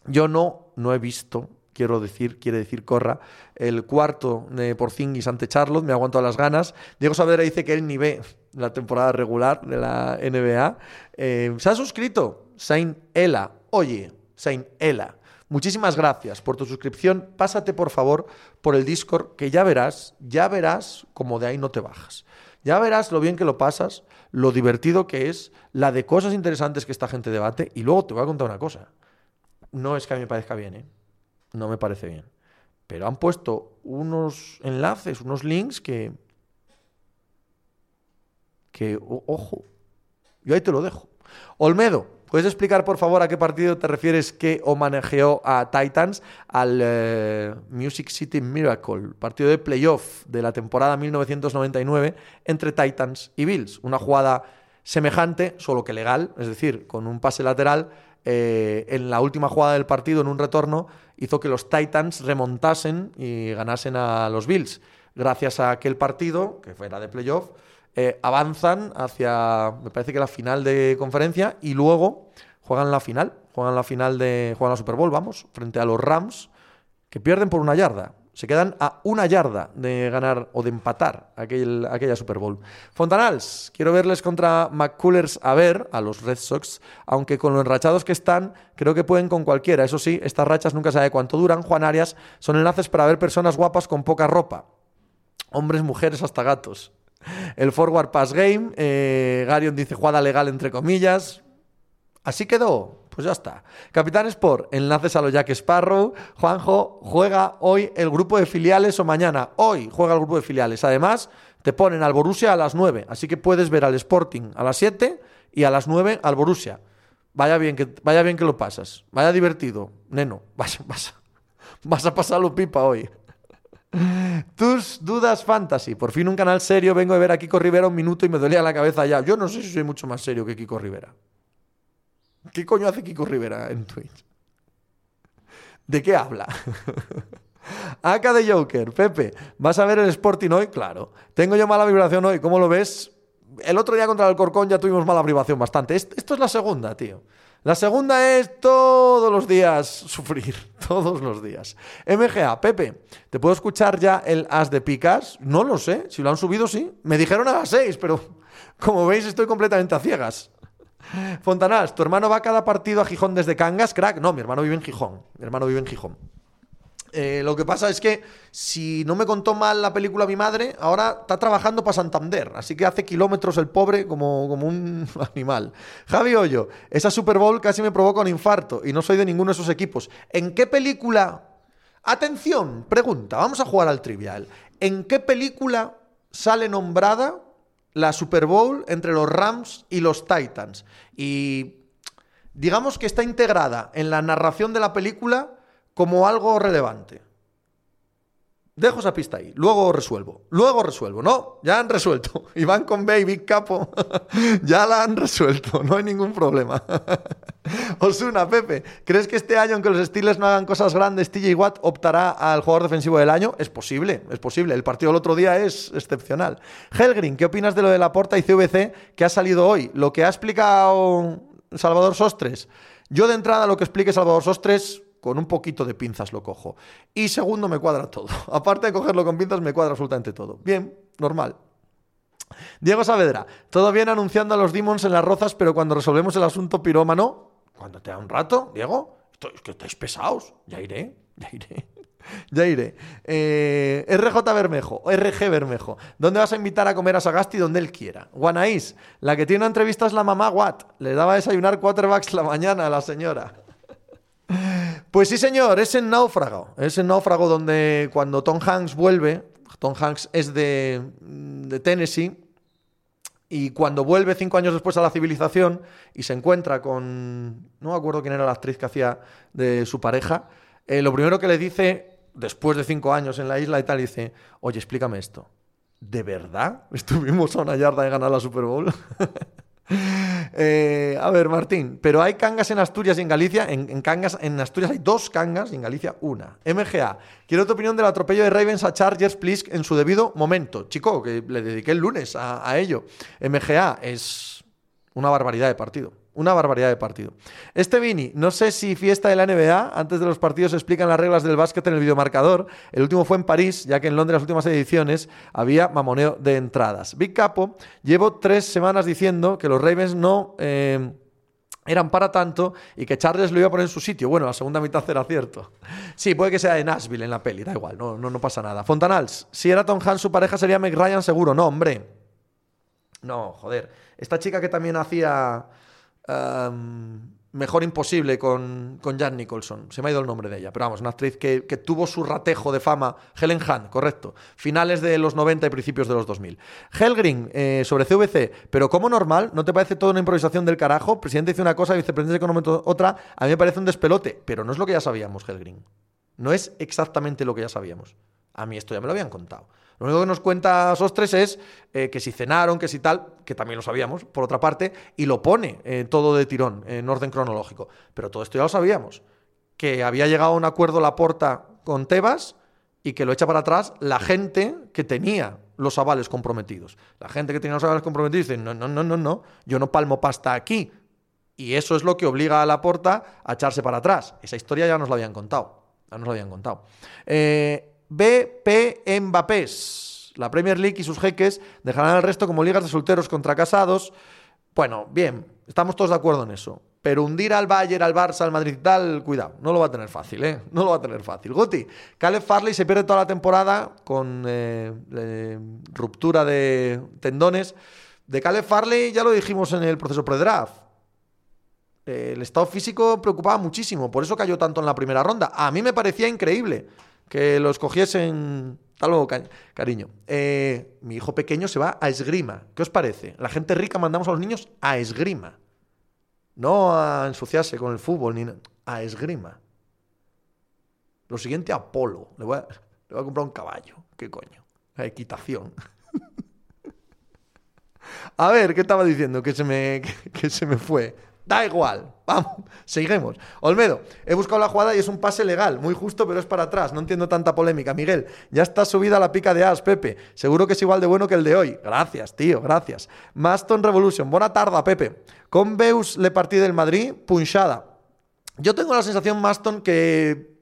Yo no, no he visto quiero decir, quiere decir Corra, el cuarto de Porzingis ante Charlotte, me aguanto a las ganas. Diego Saavedra dice que él ni ve la temporada regular de la NBA. Eh, se ha suscrito Saint Ela. Oye, Saint Ela. Muchísimas gracias por tu suscripción. Pásate por favor por el Discord, que ya verás, ya verás como de ahí no te bajas. Ya verás lo bien que lo pasas, lo divertido que es, la de cosas interesantes que esta gente debate. Y luego te voy a contar una cosa. No es que a mí me parezca bien, ¿eh? No me parece bien. pero han puesto unos enlaces, unos links que... que, ojo, yo ahí te lo dejo. Olmedo, ¿puedes explicar por favor a qué partido te refieres que homenajeó a Titans? Al eh, Music City Miracle, partido de playoff de la temporada 1999 entre Titans y Bills. Una jugada semejante, solo que legal, es decir, con un pase lateral eh, en la última jugada del partido, en un retorno, hizo que los Titans remontasen y ganasen a los Bills. Gracias a aquel partido, que fuera de playoff, eh, avanzan hacia, me parece que la final de conferencia y luego juegan la final, juegan la final de, juegan la Super Bowl, vamos, frente a los Rams, que pierden por una yarda. Se quedan a una yarda de ganar o de empatar aquel, aquella Super Bowl. Fontanals, quiero verles contra McCullers a ver, a los Red Sox, aunque con los enrachados que están, creo que pueden con cualquiera. Eso sí, estas rachas nunca sabe cuánto duran. Juan Arias son enlaces para ver personas guapas con poca ropa. Hombres, mujeres, hasta gatos. El Forward Pass Game, eh, Garion dice jugada legal entre comillas. Así quedó. Pues ya está. Capitán Sport, enlaces a los Jack Sparrow. Juanjo, juega hoy el grupo de filiales o mañana. Hoy juega el grupo de filiales. Además, te ponen al Borussia a las 9. Así que puedes ver al Sporting a las 7 y a las 9 al Borussia. Vaya bien que, vaya bien que lo pasas. Vaya divertido. Neno, [LAUGHS] vas, vas, vas a pasarlo pipa hoy. Tus dudas fantasy. Por fin un canal serio. Vengo de ver a Kiko Rivera un minuto y me dolía la cabeza ya. Yo no sé si soy mucho más serio que Kiko Rivera. ¿Qué coño hace Kiko Rivera en Twitch? ¿De qué habla? [LAUGHS] Acá de Joker, Pepe, ¿vas a ver el Sporting hoy? Claro. Tengo yo mala vibración hoy, ¿cómo lo ves? El otro día contra el Corcón ya tuvimos mala vibración bastante. Esto es la segunda, tío. La segunda es todos los días sufrir, [LAUGHS] todos los días. MGA, Pepe, ¿te puedo escuchar ya el As de Picas? No lo sé, si lo han subido sí. Me dijeron a las seis, pero [LAUGHS] como veis estoy completamente a ciegas. Fontanás, ¿tu hermano va cada partido a Gijón desde Cangas? Crack, no, mi hermano vive en Gijón. Mi hermano vive en Gijón. Eh, lo que pasa es que si no me contó mal la película mi madre, ahora está trabajando para Santander, así que hace kilómetros el pobre como, como un [LAUGHS] animal. Javi Hoyo, esa Super Bowl casi me provoca un infarto y no soy de ninguno de esos equipos. ¿En qué película? Atención, pregunta, vamos a jugar al trivial. ¿En qué película sale nombrada la Super Bowl entre los Rams y los Titans. Y digamos que está integrada en la narración de la película como algo relevante. Dejo esa pista ahí. Luego resuelvo. Luego resuelvo. No, ya han resuelto. [LAUGHS] Iván con Baby Capo. [LAUGHS] ya la han resuelto. No hay ningún problema. [LAUGHS] Osuna, Pepe. ¿Crees que este año, aunque los Steelers no hagan cosas grandes, TJ Watt optará al jugador defensivo del año? Es posible, es posible. El partido del otro día es excepcional. Helgrin, ¿qué opinas de lo de la porta y CVC que ha salido hoy? Lo que ha explicado Salvador Sostres. Yo de entrada lo que explique Salvador Sostres con un poquito de pinzas lo cojo. Y segundo, me cuadra todo. [LAUGHS] Aparte de cogerlo con pinzas, me cuadra absolutamente todo. Bien, normal. Diego Saavedra, todo bien anunciando a los Demons en las rozas, pero cuando resolvemos el asunto pirómano, cuando te da un rato, Diego, es que estáis pesados. Ya iré, ya iré. [LAUGHS] Ya iré. Eh, RJ Bermejo, RG Bermejo. ¿Dónde vas a invitar a comer a Sagasti? Donde él quiera. Guanaís, la que tiene una entrevista es la mamá Watt. Le daba a desayunar quarterbacks la mañana a la señora. Pues sí, señor, es en Náufrago. Es en Náufrago donde cuando Tom Hanks vuelve, Tom Hanks es de, Tennessee, y cuando vuelve cinco años después a la civilización y se encuentra con. No me acuerdo quién era la actriz que hacía de su pareja. Eh, lo primero que le dice, después de cinco años en la isla y tal, dice: Oye, explícame esto. ¿De verdad [LAUGHS] estuvimos a una yarda de ganar la Super Bowl? [LAUGHS] [LAUGHS] Eh, a ver, Martín, pero hay cangas en Asturias y en Galicia. En, cangas, en Asturias hay dos cangas y en Galicia una. MGA, quiero tu opinión del atropello de Ravens a Chargers, please, en su debido momento. Chico, que le dediqué el lunes a ello. MGA es una barbaridad de partido. Una barbaridad de partido. Este Vini, no sé si fiesta de la NBA, antes de los partidos explican las reglas del básquet en el videomarcador. El último fue en París, ya que en Londres las últimas ediciones había mamoneo de entradas. Big Capo, llevo tres semanas diciendo que los Ravens no... Eh, eran para tanto y que Charles lo iba a poner en su sitio. Bueno, la segunda mitad era cierto. Sí, puede que sea de Nashville en la peli, da igual, no, no, no pasa nada. Fontanals, si era Tom Hanks su pareja sería Meg Ryan seguro. No, hombre. No, joder. Esta chica que también hacía Mejor Imposible con, con Jan Nicholson. Se me ha ido el nombre de ella. Pero vamos, una actriz que, que tuvo su ratejo de fama. Helen Hunt, correcto. Finales de los 90 y principios de los 2000. Helgrin, eh, sobre CVC. Pero como normal, ¿no te parece toda una improvisación del carajo? Presidente dice una cosa, vicepresidente económico otra. A mí me parece un despelote. Pero no es lo que ya sabíamos, Helgrin. No es exactamente lo que ya sabíamos. A mí esto ya me lo habían contado. Lo único que nos cuenta Sostres es eh, que si cenaron, que si tal, que también lo sabíamos, por otra parte, y lo pone eh, todo de tirón, en orden cronológico. Pero todo esto ya lo sabíamos. Que había llegado a un acuerdo la porta con Tebas y que lo echa para atrás la gente que tenía los avales comprometidos. La gente que tenía los avales comprometidos dice, no, no, no, no, no, yo no palmo pasta aquí. Y eso es lo que obliga a la porta a echarse para atrás. Esa historia ya nos la habían contado. Ya nos la habían contado. Eh, BP Mbappés. La Premier League y sus jeques dejarán el resto como ligas de solteros contra casados. Bueno, bien, estamos todos de acuerdo en eso. Pero hundir al Bayern, al Barça, al Madrid y tal, cuidado, no lo va a tener fácil, ¿eh? No lo va a tener fácil. Guti, Caleb Farley se pierde toda la temporada con eh, ruptura de tendones. De Caleb Farley ya lo dijimos en el proceso pre-draft. El estado físico preocupaba muchísimo, por eso cayó tanto en la primera ronda. A mí me parecía increíble que lo escogiesen. Hasta luego, cariño. Eh, mi hijo pequeño se va a esgrima. ¿Qué os parece? La gente rica mandamos a los niños a esgrima. No a ensuciarse con el fútbol, ni a esgrima. Lo siguiente, a. Le voy a, le voy a comprar un caballo. ¿Qué coño? A equitación. [LAUGHS] a ver, ¿qué estaba diciendo? Que se me, [LAUGHS] que se me fue. Da igual. [LAUGHS] Vamos, seguimos. Olmedo, he buscado la jugada y es un pase legal, muy justo, pero es para atrás. No entiendo tanta polémica. Miguel, ya está subida la pica de As, Pepe. Seguro que es igual de bueno que el de hoy. Gracias, tío, gracias. Maston Revolution, buena tarde, Pepe. Con Beus le partí del Madrid, punchada. Yo tengo la sensación, Maston, que,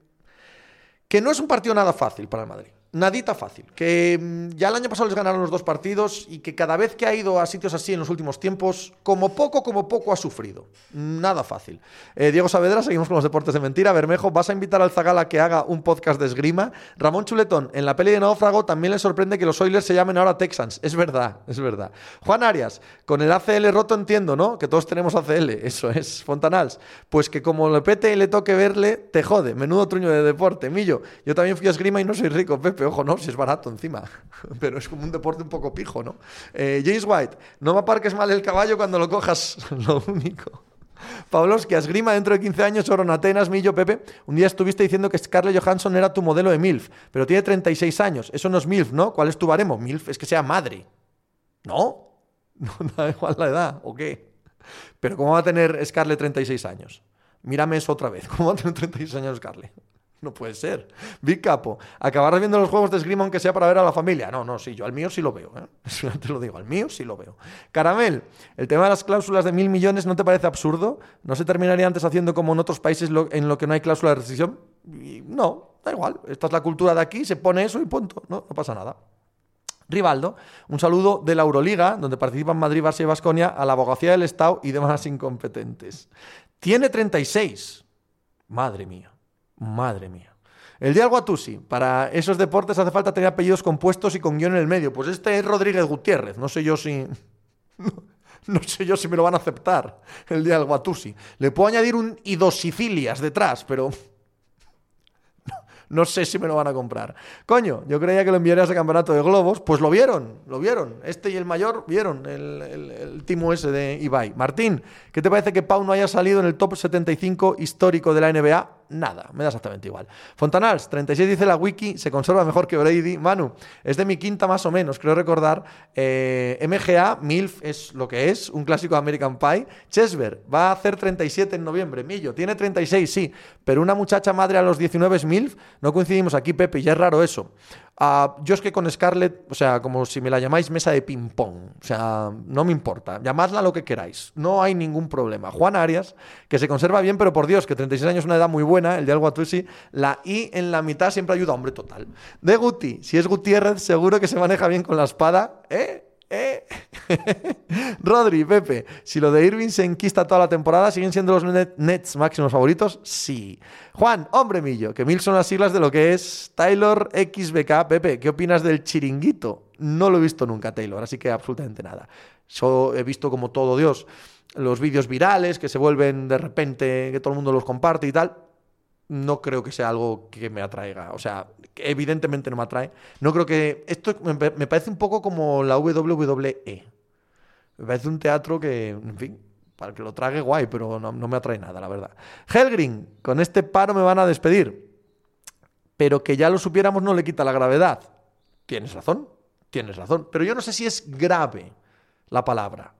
que no es un partido nada fácil para el Madrid nadita fácil. Que mm, ya el año pasado les ganaron los dos partidos y que cada vez que ha ido a sitios así en los últimos tiempos, como poco, como poco ha sufrido. Nada fácil. Eh, Diego Saavedra, seguimos con los deportes de mentira. Bermejo, ¿vas a invitar al Zagala a que haga un podcast de esgrima? Ramón Chuletón, en la peli de Náufrago también le sorprende que los Oilers se llamen ahora Texans. Es verdad, es verdad. Juan Arias, con el ACL roto entiendo, ¿no? Que todos tenemos ACL, eso es. Fontanals, pues que como le pete y le toque verle, te jode. Menudo truño de deporte. Millo, yo también fui a esgrima y no soy rico, Pepe ojo, no, si es barato encima. [LAUGHS] Pero es como un deporte un poco pijo, ¿no? Eh, James White, no me aparques mal el caballo cuando lo cojas, [LAUGHS] lo único. que esgrima dentro de 15 años, Oro Atenas, Millo, Pepe. Un día estuviste diciendo que Scarlett Johansson era tu modelo de MILF, pero tiene 36 años. Eso no es MILF, ¿no? ¿Cuál es tu baremo? MILF es que sea madre. ¿No? [LAUGHS] No da igual la edad, ¿o qué? Pero ¿cómo va a tener Scarlett 36 años? Mírame eso otra vez. ¿Cómo va a tener 36 años Scarlett? No puede ser. Big Capo, acabar viendo los juegos de esgrima aunque sea para ver a la familia. No, no, sí, yo al mío sí lo veo. ¿eh? [LAUGHS] Te lo digo, al mío sí lo veo. Caramel, el tema de las cláusulas de mil millones no te parece absurdo? ¿No se terminaría antes haciendo como en otros países en lo que no hay cláusula de rescisión? no, da igual. Esta es la cultura de aquí, se pone eso y punto. No, no pasa nada. Rivaldo, un saludo de la Euroliga, donde participan Madrid, Barça y Vasconia, a la abogacía del Estado y demás incompetentes. Tiene 36. Madre mía. Madre mía. El Dial Guatusi. Para esos deportes hace falta tener apellidos compuestos y con guion en el medio. Pues este es Rodríguez Gutiérrez. No sé yo si. [LAUGHS] No, sé yo si me lo van a aceptar. El Dial Guatusi. Le puedo añadir un idosicilias detrás, pero. [LAUGHS] No sé si me lo van a comprar. Coño, yo creía que lo enviaría a campeonato de globos. Pues lo vieron, lo vieron. Este y el mayor vieron el, el timo ese de Ibai. Martín, ¿qué te parece que Pau no haya salido en el top 75 histórico de la NBA? Nada, me da exactamente igual. Fontanals, 36 dice la wiki, se conserva mejor que Brady. Manu, es de mi quinta más o menos, creo recordar. Eh, MGA, MILF es lo que es, un clásico de American Pie. Chesver, va a hacer 37 en noviembre. Millo, tiene 36, sí, pero una muchacha madre a los 19 es MILF. No coincidimos aquí, Pepe, ya es raro eso. Uh, yo es que con Scarlett, o sea, como si me la llamáis mesa de ping-pong, o sea, no me importa, llamadla lo que queráis, no hay ningún problema. Juan Arias, que se conserva bien, pero por Dios, que 36 años es una edad muy buena, el de algo la I en la mitad siempre ayuda, hombre, total. De Guti, si es Gutiérrez, seguro que se maneja bien con la espada, ¿eh? ¿Eh? [LAUGHS] Rodri, Pepe, si lo de Irving se enquista toda la temporada, ¿siguen siendo los Nets máximos favoritos? Sí. Juan, hombre millo, que mil son las siglas de lo que es Taylor XBK. Pepe, ¿qué opinas del chiringuito? No lo he visto nunca, Taylor, así que absolutamente nada. Yo he visto como todo Dios los vídeos virales que se vuelven de repente, que todo el mundo los comparte y tal. No creo que sea algo que me atraiga. O sea, evidentemente no me atrae. No creo que. Esto me parece un poco como la WWE. Me parece un teatro que, en fin, para que lo trague guay, pero no, me atrae nada, la verdad. Helgrin, con este paro me van a despedir. Pero que ya lo supiéramos no le quita la gravedad. Tienes razón, tienes razón. Pero yo no sé si es grave la palabra.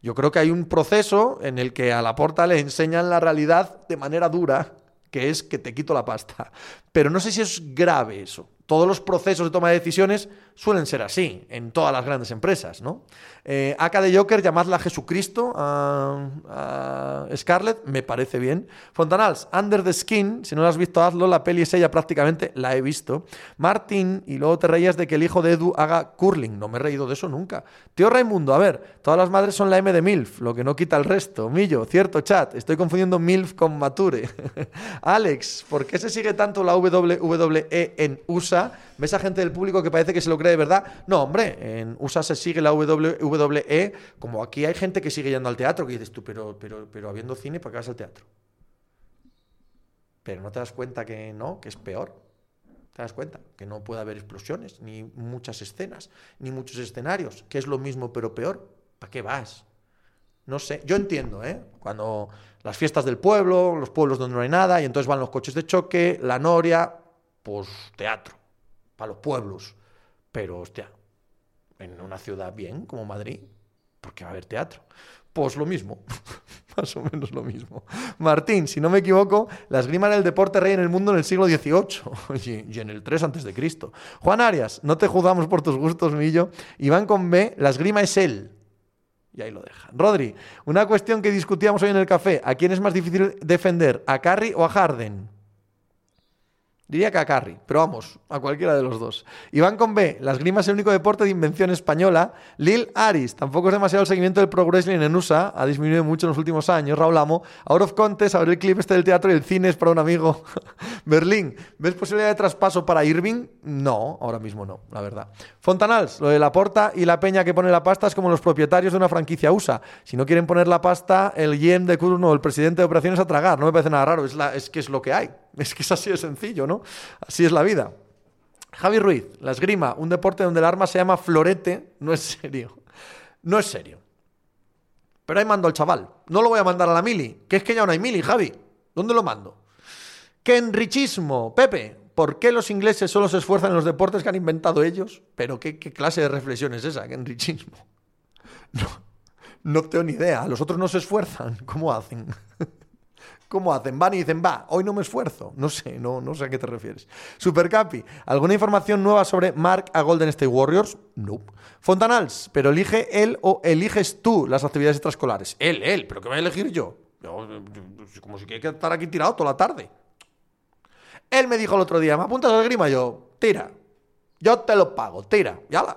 Yo creo que hay un proceso en el que a la porta le enseñan la realidad de manera dura, que es que te quito la pasta. Pero no sé si es grave eso. Todos los procesos de toma de decisiones suelen ser así en todas las grandes empresas, ¿no? Eh, de Joker, llamadla Jesucristo a, Scarlett, me parece bien. Fontanals, Under the Skin, si no la has visto, hazlo, la peli es ella prácticamente, la he visto. Martín, y luego te reías de que el hijo de Edu haga curling, no me he reído de eso nunca. Tío Raimundo, a ver, todas las madres son la M de MILF, lo que no quita el resto. Millo, cierto chat, estoy confundiendo MILF con Mature. [LAUGHS] Alex, ¿por qué se sigue tanto la WWE en USA? ¿Ves a gente del público que parece que se lo cree de verdad? No, hombre, en USA se sigue la WWE, como aquí hay gente que sigue yendo al teatro, que dices tú, pero, pero, pero habiendo cine, ¿para qué vas al teatro? Pero no te das cuenta que no, que es peor. ¿Te das cuenta? Que no puede haber explosiones, ni muchas escenas, ni muchos escenarios, que es lo mismo pero peor. ¿Para qué vas? No sé, yo entiendo, ¿eh? Cuando las fiestas del pueblo, los pueblos donde no hay nada, y entonces van los coches de choque, la noria, pues teatro para los pueblos. Pero, hostia, en una ciudad bien como Madrid, porque va a haber teatro. Pues lo mismo, [LAUGHS] más o menos lo mismo. Martín, si no me equivoco, la esgrima era el deporte rey en el mundo en el siglo XVIII [LAUGHS] y en el 3 antes de Cristo. Juan Arias, no te juzgamos por tus gustos, Millo. Iván con B, la esgrima es él. Y ahí lo deja. Rodri, una cuestión que discutíamos hoy en el café. ¿A quién es más difícil defender? ¿A Carry o a Harden? Diría que a Carry, pero vamos, a cualquiera de los dos. Iván con B, las grimas es el único deporte de invención española. Lil Aris, tampoco es demasiado el seguimiento del pro wrestling en USA, ha disminuido mucho en los últimos años. Raúl Amo, Out of Contest, a ver el clip este del teatro y el cine es para un amigo. [LAUGHS] Berlín, ¿ves posibilidad de traspaso para Irving? No, ahora mismo no, la verdad. Fontanals, lo de la porta y la peña que pone la pasta es como los propietarios de una franquicia USA. Si no quieren poner la pasta, el GM de turno o el presidente de operaciones a tragar. No me parece nada raro, es, es que es lo que hay. [LAUGHS] Es que es así de sencillo, ¿no? Así es la vida. Javi Ruiz, la esgrima, un deporte donde el arma se llama florete, no es serio. No es serio. Pero ahí mando al chaval. No lo voy a mandar a la mili, que es que ya no hay mili, Javi. ¿Dónde lo mando? ¡Qué enrichismo! Pepe, ¿por qué los ingleses solo se esfuerzan en los deportes que han inventado ellos? Pero qué, clase de reflexión es esa, qué enrichismo. [LAUGHS] No, no tengo ni idea. Los otros no se esfuerzan. ¿Cómo hacen? [LAUGHS] ¿Cómo hacen? Van y dicen, va, hoy no me esfuerzo. No sé, no, no sé a qué te refieres. Supercapi, ¿alguna información nueva sobre Mark a Golden State Warriors? No. Fontanals, pero elige él o eliges tú las actividades extraescolares. Él, él, pero ¿qué voy a elegir yo? como si quiera estar aquí tirado toda la tarde. Él me dijo el otro día, ¿me apuntas al grima? Yo, tira. Yo te lo pago, tira. Ya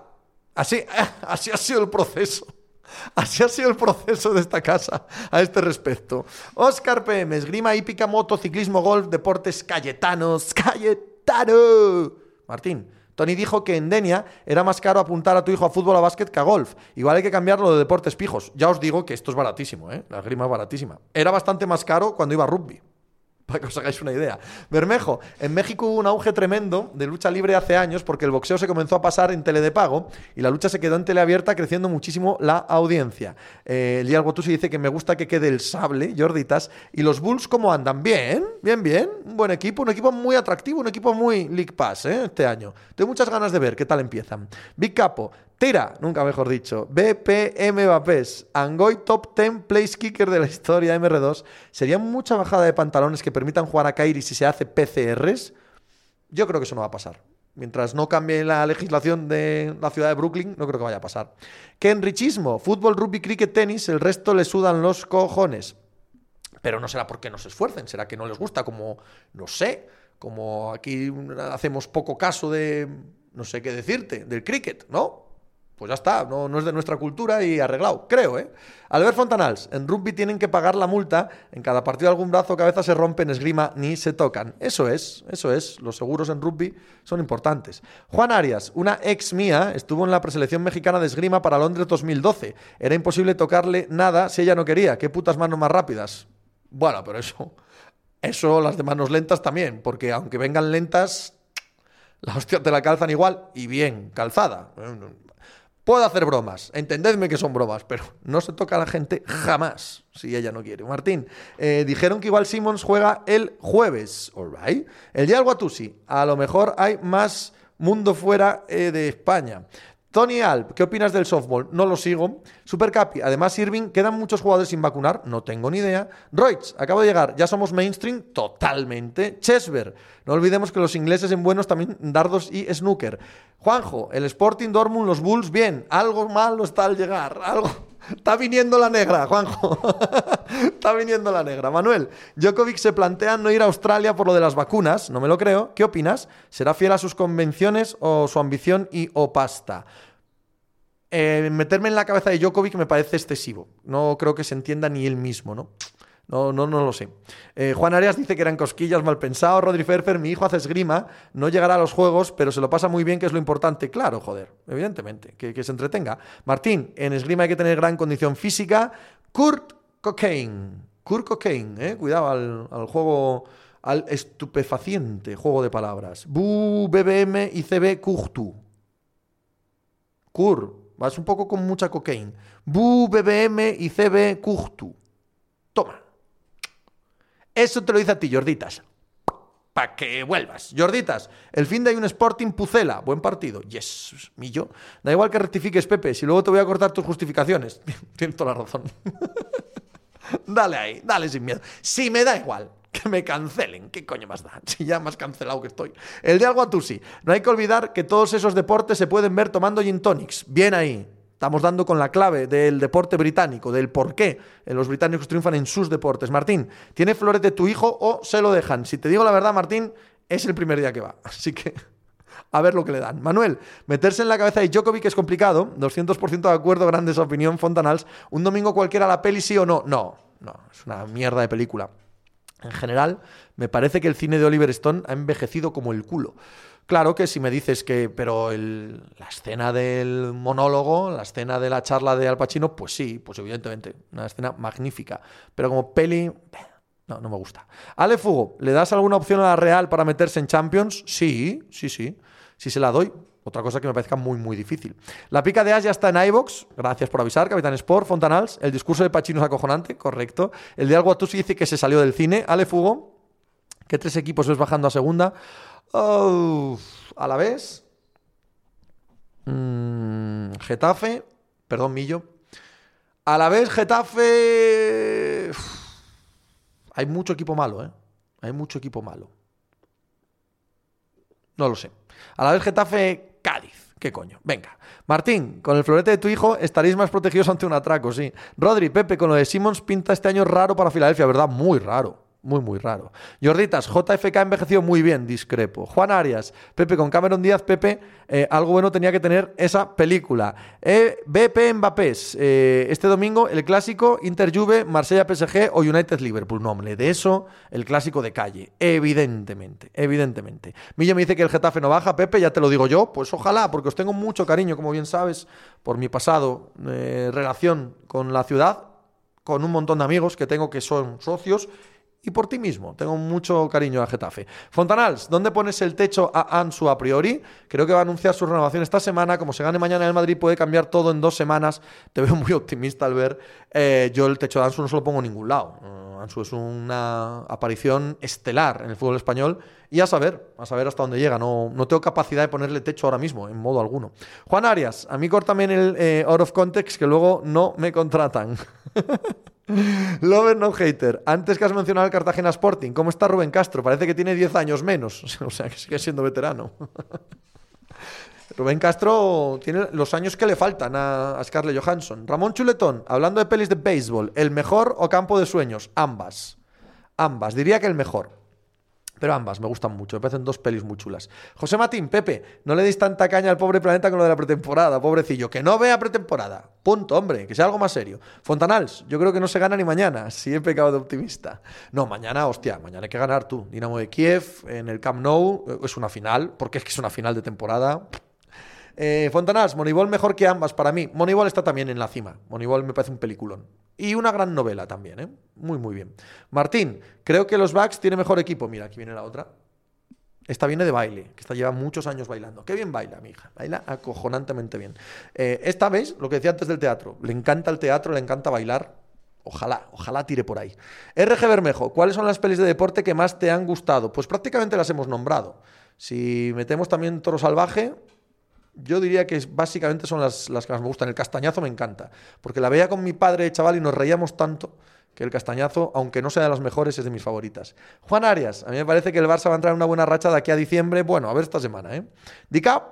Así, [LAUGHS] así ha sido el proceso. [LAUGHS] Así ha sido el proceso de esta casa a este respecto. Oscar PM, esgrima hípica, moto, ciclismo, golf, deportes cayetanos. ¡Cayetano! Martín, Tony dijo que en Denia era más caro apuntar a tu hijo a fútbol a básquet que a golf. Igual hay que cambiarlo de deportes pijos. Ya os digo que esto es baratísimo, ¿eh? La esgrima es baratísima. Era bastante más caro cuando iba a rugby para que os hagáis una idea. Bermejo, en México hubo un auge tremendo de lucha libre hace años porque el boxeo se comenzó a pasar en tele de pago y la lucha se quedó en teleabierta creciendo muchísimo la audiencia. Eh, Lial Gotusi dice que me gusta que quede el sable, Jorditas. ¿Y los Bulls cómo andan? Bien, bien, bien. Un buen equipo, un equipo muy atractivo, un equipo muy League Pass ¿eh? este año. Tengo muchas ganas de ver qué tal empiezan. Big Capo, Tira, nunca mejor dicho. BPM Vapes, Angoy Top 10 Place Kicker de la historia MR2. ¿Sería mucha bajada de pantalones que permitan jugar a Kairi si se hace PCRs? Yo creo que eso no va a pasar. Mientras no cambie la legislación de la ciudad de Brooklyn, no creo que vaya a pasar. ¿Qué enrichismo? Fútbol, rugby, cricket, tenis, el resto le sudan los cojones. Pero no será porque no se esfuercen, será que no les gusta, como, no sé, como aquí hacemos poco caso de, no sé qué decirte, del cricket, ¿no? Pues ya está, no, no, es de nuestra cultura y arreglado, creo, ¿eh? Albert Fontanals, en rugby tienen que pagar la multa, en cada partido algún brazo o cabeza se rompe, en esgrima ni se tocan. Eso es, eso es, los seguros en rugby son importantes. Juan Arias, una ex mía, estuvo en la preselección mexicana de esgrima para Londres 2012. Era imposible tocarle nada si ella no quería. ¿Qué putas manos más rápidas? Bueno, pero eso, eso las de manos lentas también, porque aunque vengan lentas, la hostia te la calzan igual y bien calzada. Puedo hacer bromas, entendedme que son bromas, pero no se toca a la gente jamás si ella no quiere. Martín, eh, dijeron que igual Simmons juega el jueves. El día del Guatusi, a lo mejor hay más mundo fuera eh, de España. Tony Alp, ¿qué opinas del softball? No lo sigo. Super Capi, además Irving, ¿quedan muchos jugadores sin vacunar? No tengo ni idea. Royce, acabo de llegar, ¿ya somos mainstream? Totalmente. Chesver, no olvidemos que los ingleses en buenos también dardos y snooker. Juanjo, el Sporting Dortmund, los Bulls, bien. Algo malo está al llegar, algo... Está viniendo la negra, Juanjo. [LAUGHS] Está viniendo la negra. Manuel, Djokovic se plantea no ir a Australia por lo de las vacunas. No me lo creo. ¿Qué opinas? ¿Será fiel a sus convenciones o su ambición y o pasta? Eh, meterme en la cabeza de Djokovic me parece excesivo. No creo que se entienda ni él mismo, ¿no? No, no, no lo sé. Eh, Juan Arias dice que eran cosquillas mal pensados. Rodri Ferfer, mi hijo hace esgrima, no llegará a los juegos, pero se lo pasa muy bien, que es lo importante. Claro, joder, evidentemente, que, se entretenga. Martín, en esgrima hay que tener gran condición física. Kurt Cocaine. Kurt Cocaine, eh, cuidado al, juego, al estupefaciente juego de palabras. Bu, BBM y CB Kurtu. Kur, vas un poco con mucha cocaine. Bu, BBM y CB Kurtu. Toma. Eso te lo dice a ti, Jorditas. Para que vuelvas. Jorditas, el fin de hay un Sporting Pucela. Buen partido. Yes, millo. Da igual que rectifiques, Pepe, si luego te voy a cortar tus justificaciones. [LAUGHS] Tienes toda la razón. [LAUGHS] dale ahí, dale sin miedo. Si me da igual que me cancelen. ¿Qué coño más da? [LAUGHS] Si ya más cancelado que estoy. El de algo a sí. No hay que olvidar que todos esos deportes se pueden ver tomando gin tonics. Bien ahí. Estamos dando con la clave del deporte británico, del por qué los británicos triunfan en sus deportes. Martín, ¿tiene florete tu hijo o se lo dejan? Si te digo la verdad, Martín, es el primer día que va. [LAUGHS] Así que a ver lo que le dan. Manuel, meterse en la cabeza de Djokovic es complicado. 200% de acuerdo, grandes opinión, Fontanals. ¿Un domingo cualquiera la peli sí o no? No, no, es una mierda de película. En general, me parece que el cine de Oliver Stone ha envejecido como el culo. Claro que si me dices que, pero la escena del monólogo, la escena de la charla de Al Pacino, pues sí, pues evidentemente, una escena magnífica. Pero como peli, no, no me gusta. Ale Fugo, ¿le das alguna opción a la Real para meterse en Champions? Sí, sí, sí. Si se la doy, otra cosa que me parezca muy, muy difícil. La pica de As ya está en iVox. Gracias por avisar, Capitán Sport, Fontanals. El discurso de Pachino es acojonante, correcto. El de sí dice que se salió del cine. Ale Fugo, ¿qué tres equipos ves bajando a segunda? A la vez. Mm, Getafe. Perdón, Millo. A la vez, Getafe. hay mucho equipo malo, ¿eh? Hay mucho equipo malo. No lo sé. A la vez, Getafe, Cádiz. ¿Qué coño? Venga. Martín, con el florete de tu hijo estaréis más protegidos ante un atraco, sí. Rodri, Pepe, con lo de Simmons pinta este año raro para Filadelfia, ¿verdad? Muy raro muy, muy raro. Jorditas, JFK ha envejecido muy bien, discrepo. Juan Arias, Pepe con Cameron Díaz, Pepe, eh, algo bueno tenía que tener esa película. Eh, BP Mbappés, eh, este domingo el clásico Inter Juve, Marsella PSG o United Liverpool. No, hombre, de eso el clásico de calle, evidentemente, evidentemente. Millo me dice que el Getafe no baja, Pepe, ya te lo digo yo, pues ojalá, porque os tengo mucho cariño, como bien sabes, por mi pasado, relación con la ciudad, con un montón de amigos que tengo que son socios y por ti mismo. Tengo mucho cariño a Getafe. Fontanals, ¿dónde pones el techo a Ansu a priori? Creo que va a anunciar su renovación esta semana. Como se gane mañana en el Madrid, puede cambiar todo en dos semanas. Te veo muy optimista al ver. Eh, yo el techo de Ansu no se lo pongo en ningún lado. Uh, Ansu es una aparición estelar en el fútbol español. Y a saber, a saber hasta dónde llega. No, no tengo capacidad de ponerle techo ahora mismo, en modo alguno. Juan Arias, a mí cortame el eh, out of context que luego no me contratan. [LAUGHS] [LAUGHS] Lover no hater. Antes que has mencionado el Cartagena Sporting, ¿cómo está Rubén Castro? Parece que tiene 10 años menos. [LAUGHS] O sea, que sigue siendo veterano. [LAUGHS] Rubén Castro tiene los años que le faltan a, Scarlett Johansson. Ramón Chuletón, hablando de pelis de béisbol, ¿el mejor o campo de sueños? Ambas. Ambas. Diría que el mejor. Pero ambas me gustan mucho, me parecen dos pelis muy chulas. José Matín, Pepe, no le deis tanta caña al pobre planeta con lo de la pretemporada, pobrecillo. Que no vea pretemporada. Punto, hombre, que sea algo más serio. Fontanals, yo creo que no se gana ni mañana, [LAUGHS] si he de optimista. No, mañana, hostia, mañana hay que ganar tú. Dinamo de Kiev, en el Camp Nou, eh, es una final, porque es que es una final de temporada. Eh, Fontanals, Moneyball mejor que ambas para mí. Moneyball está también en la cima. Moneyball me parece un peliculón. Y una gran novela también, ¿eh? Muy, muy bien. Martín, creo que los Bucks tienen mejor equipo. Mira, aquí viene la otra. Esta viene de baile, que esta lleva muchos años bailando. Qué bien baila, mi hija. Baila acojonantemente bien. Eh, esta vez, lo que decía antes del teatro. Le encanta el teatro, le encanta bailar. Ojalá, ojalá tire por ahí. RG Bermejo, ¿cuáles son las pelis de deporte que más te han gustado? Pues prácticamente las hemos nombrado. Si metemos también Toro Salvaje, yo diría que básicamente son las, las, que más me gustan. El castañazo me encanta, porque la veía con mi padre, chaval, y nos reíamos tanto que el castañazo, aunque no sea de las mejores, es de mis favoritas. Juan Arias, a mí me parece que el Barça va a entrar en una buena racha de aquí a diciembre. Bueno, a ver esta semana, ¿eh? Dica,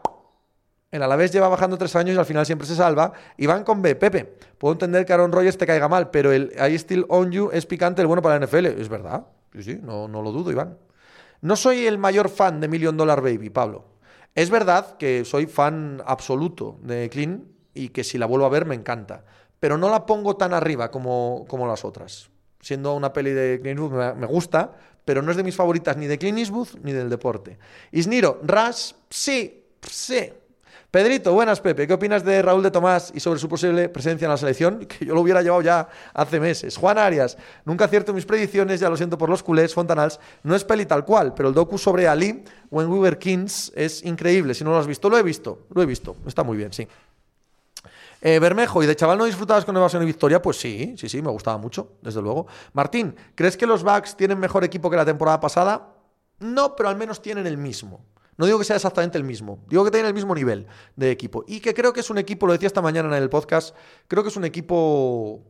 el Alavés lleva bajando tres años y al final siempre se salva. Y van con B. Pepe, puedo entender que Aaron Rodgers te caiga mal, pero el I still on you es picante, el bueno para la NFL. Es verdad, sí, sí, no, no lo dudo, Iván. No soy el mayor fan de Million Dollar Baby, Pablo. Es verdad que soy fan absoluto de Clean y que si la vuelvo a ver me encanta, pero no la pongo tan arriba como, como las otras. Siendo una peli de Clint Eastwood me, gusta, pero no es de mis favoritas ni de Clint Eastwood ni del deporte. Isniro, Rush, sí, sí. Pedrito, buenas Pepe, ¿qué opinas de Raúl de Tomás y sobre su posible presencia en la selección? [LAUGHS] Que yo lo hubiera llevado ya hace meses. Juan Arias, nunca acierto mis predicciones, ya lo siento por los culés, Fontanals, no es peli tal cual, pero el docu sobre Ali, When We Were Kings, es increíble. Si no lo has visto, lo he visto, lo he visto, está muy bien, sí. Eh, Bermejo, ¿y de chaval no disfrutabas con Evasión y Victoria? Pues sí, sí, sí, me gustaba mucho, desde luego. Martín, ¿crees que los Bucks tienen mejor equipo que la temporada pasada? No, pero al menos tienen el mismo. No digo que sea exactamente el mismo, digo que tiene el mismo nivel de equipo. Y que creo que es un equipo, lo decía esta mañana en el podcast, creo que es un equipo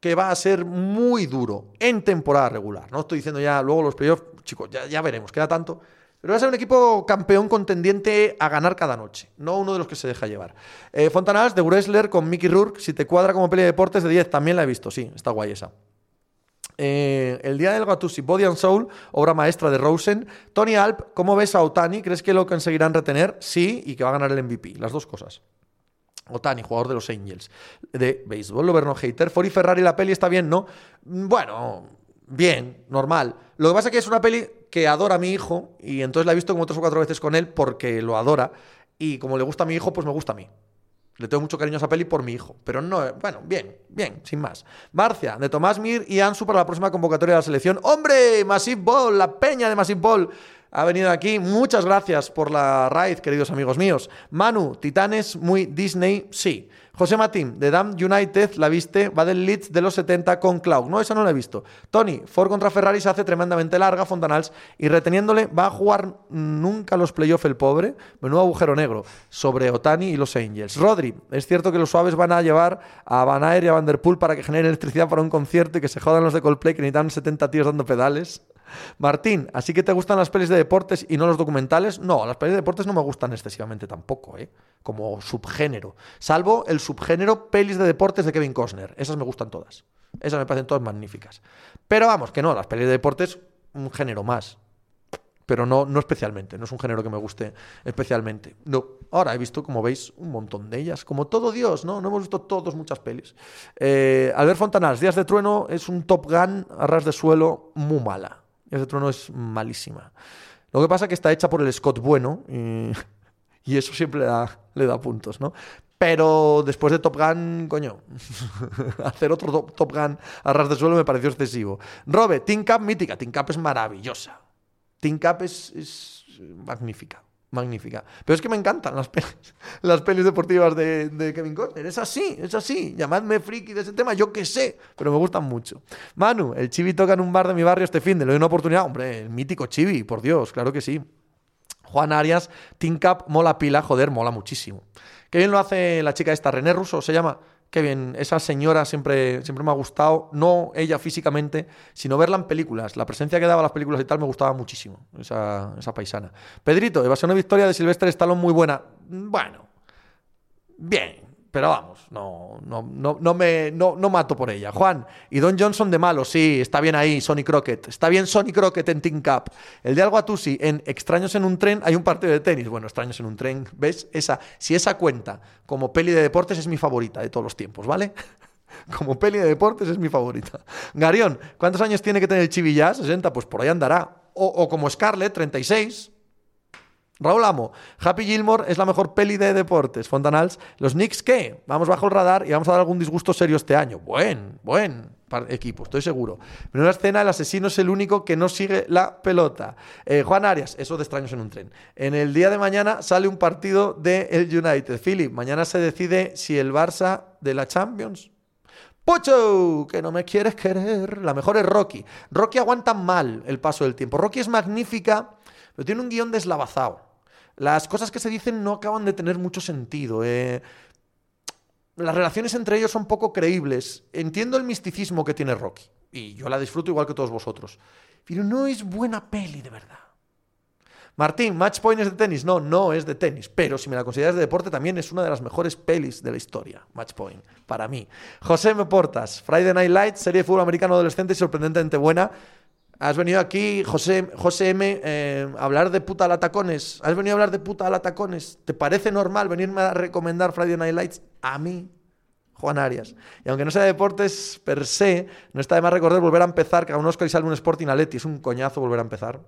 que va a ser muy duro en temporada regular. No estoy diciendo ya luego los playoffs, chicos, ya, veremos, queda tanto. Pero va a ser un equipo campeón contendiente a ganar cada noche, no uno de los que se deja llevar. Eh, Fontanals de Wrestler con Mickey Rourke, si te cuadra como peli de deportes de 10, también la he visto, sí, está guay esa. Eh, el día del Gattusi, Body and Soul, obra maestra de Rosen. Tony Alp, ¿cómo ves a Otani? ¿Crees que lo conseguirán retener? Sí, y que va a ganar el MVP. Las dos cosas. Otani, jugador de los Angels de béisbol, Loverno Hater. Fori Ferrari, la peli está bien, ¿no? Bueno, bien, normal. Lo que pasa es que es una peli que adora a mi hijo y entonces la he visto como tres o cuatro veces con él porque lo adora. Y como le gusta a mi hijo, pues me gusta a mí. Le tengo mucho cariño a esa peli por mi hijo. Pero no, bueno, bien, bien, sin más. Marcia, de Tomás Mir y Ansu para la próxima convocatoria de la selección. ¡Hombre! Massive Ball, la peña de Massive Ball ha venido aquí. Muchas gracias por la raid, queridos amigos míos. Manu, Titanes, muy Disney, sí. José Matín, de Dam United, la viste, va del Leeds de los 70 con Cloud. No, esa no la he visto. Tony, Ford contra Ferrari se hace tremendamente larga, Fontanals, y reteniéndole, va a jugar nunca los playoffs el pobre. Menudo agujero negro sobre Otani y los Angels. Rodri, es cierto que los suaves van a llevar a Van Aer y a Vanderpool para que genere electricidad para un concierto y que se jodan los de Coldplay que necesitan 70 tíos dando pedales. Martín, ¿así que te gustan las pelis de deportes y no los documentales? No, las pelis de deportes no me gustan excesivamente tampoco, ¿eh? Como subgénero. Salvo el subgénero pelis de deportes de Kevin Costner. Esas me gustan todas. Esas me parecen todas magníficas. Pero vamos, que no, las pelis de deportes, un género más. Pero no, no especialmente, no es un género que me guste especialmente. No. Ahora he visto, como veis, un montón de ellas. Como todo Dios, ¿no? No hemos visto todos muchas pelis. Eh, Albert Fontanals, Días de Trueno es un Top Gun a ras de suelo muy mala. Días de Trueno es malísima. Lo que pasa es que está hecha por el Scott bueno [LAUGHS] y, eso siempre le da, le da puntos, ¿no? Pero después de Top Gun, coño, [LAUGHS] hacer otro top, Gun a ras de suelo me pareció excesivo. Robe, Team Cup mítica. Team Cup es maravillosa. Team Cup es, es, magnífica, magnífica. Pero es que me encantan las [LAUGHS] pelis, las pelis deportivas de, Kevin Costner. Es así, es así. Llamadme friki de ese tema, yo qué sé, pero me gustan mucho. Manu, el Chibi toca en un bar de mi barrio este fin de, le doy una oportunidad. Hombre, el mítico Chibi, por Dios, claro que sí. Juan Arias, Team Cup, mola pila, joder, mola muchísimo. Qué bien lo hace la chica esta, René Russo se llama. Qué bien, esa señora siempre, siempre me ha gustado, no ella físicamente, sino verla en películas. La presencia que daba las películas y tal me gustaba muchísimo, esa, esa paisana. Pedrito, Evasión de Victoria de Silvestre Stallone muy buena. Bueno, bien, Pero vamos, no, no, no, no me no, no mato por ella. Juan, y Don Johnson de malo, sí, está bien ahí, Sonny Crockett. Está bien Sonny Crockett en Team Cup. El de Alguatusi, en Extraños en un tren, hay un partido de tenis. Bueno, Extraños en un tren, ¿ves? Esa, si esa cuenta como peli de deportes es mi favorita de todos los tiempos, ¿vale? [LAUGHS] Como peli de deportes es mi favorita. Garión, ¿cuántos años tiene que tener el Chibi ya? 60, pues por ahí andará. O, o como Scarlett, 36. Raúl Amo, Happy Gilmore es la mejor peli de deportes. Fontanals, ¿los Knicks qué? Vamos bajo el radar y vamos a dar algún disgusto serio este año. Buen, buen equipo, estoy seguro. Primera escena, el asesino es el único que no sigue la pelota. Eh, Juan Arias, eso de extraños en un tren. En el día de mañana sale un partido del el United. Philip, mañana se decide si el Barça de la Champions Pocho, que no me quieres querer. La mejor es Rocky. Rocky aguanta mal el paso del tiempo. Rocky es magnífica, pero tiene un guion deslavazado. Las cosas que se dicen no acaban de tener mucho sentido. Eh. Las relaciones entre ellos son poco creíbles. Entiendo el misticismo que tiene Rocky. Y yo la disfruto igual que todos vosotros. Pero no es buena peli, de verdad. Martín, Match Point es de tenis. No, no es de tenis. Pero si me la consideras de deporte, también es una de las mejores pelis de la historia. Match Point, para mí. José M. Portas, Friday Night Lights, serie de fútbol americano adolescente y sorprendentemente buena. Has venido aquí, José, M, eh, a hablar de puta latacones. Has venido a hablar de puta latacones. ¿Te parece normal venirme a recomendar Friday Night Lights a mí? Juan Arias. Y aunque no sea de deportes per se, no está de más recordar volver a empezar, que a un Oscar y un Sporting Leti. Es un coñazo volver a empezar.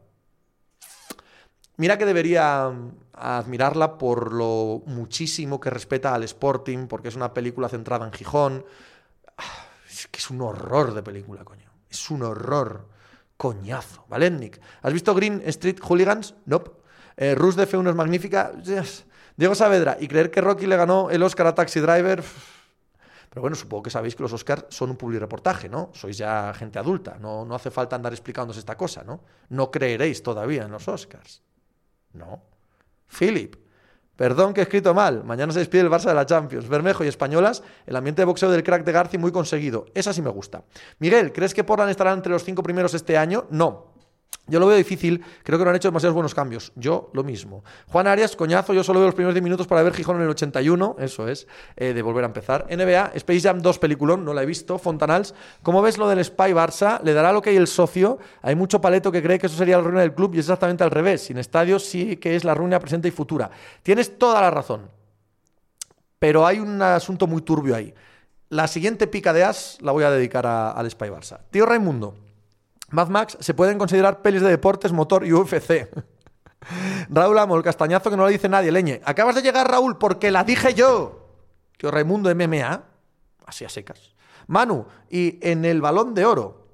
Mira que debería mm, admirarla por lo muchísimo que respeta al Sporting, porque es una película centrada en Gijón. Ah, es que es un horror de película, coño. Es un horror. Coñazo. ¿Vale, Nick? ¿Has visto Green Street Hooligans? Nope. Eh, Rus de F1 es magnífica. Diego Saavedra. Y creer que Rocky le ganó el Oscar a Taxi Driver. Pero bueno, supongo que sabéis que los Oscars son un public reportaje, ¿no? Sois ya gente adulta. No, no hace falta andar explicándonos esta cosa, ¿no? No creeréis todavía en los Oscars. No. Philip. Perdón que he escrito mal. Mañana se despide el Barça de la Champions. Bermejo y Españolas. El ambiente de boxeo del crack de Garci muy conseguido. Esa sí me gusta. Miguel, ¿crees que Portland estará entre los cinco primeros este año? No. Yo lo veo difícil, creo que no han hecho demasiados buenos cambios. Yo lo mismo. Juan Arias, coñazo, yo solo veo los primeros 10 minutos para ver Gijón en el 81, eso es, eh, de volver a empezar. NBA, Space Jam 2 peliculón, no la he visto. Fontanals, ¿cómo ves lo del Spy Barça? ¿Le dará lo que hay el socio? Hay mucho paleto que cree que eso sería la ruina del club y es exactamente al revés. Sin estadios sí que es la ruina presente y futura. Tienes toda la razón. Pero hay un asunto muy turbio ahí. La siguiente pica de as la voy a dedicar al Spy Barça. Tío Raimundo. Mad Max se pueden considerar pelis de deportes, motor y UFC. [LAUGHS] Raúl Amo, el castañazo que no lo dice nadie, leñe. Acabas de llegar, Raúl, porque la dije yo. Tío Raimundo MMA, así a secas. Manu, y en el balón de oro.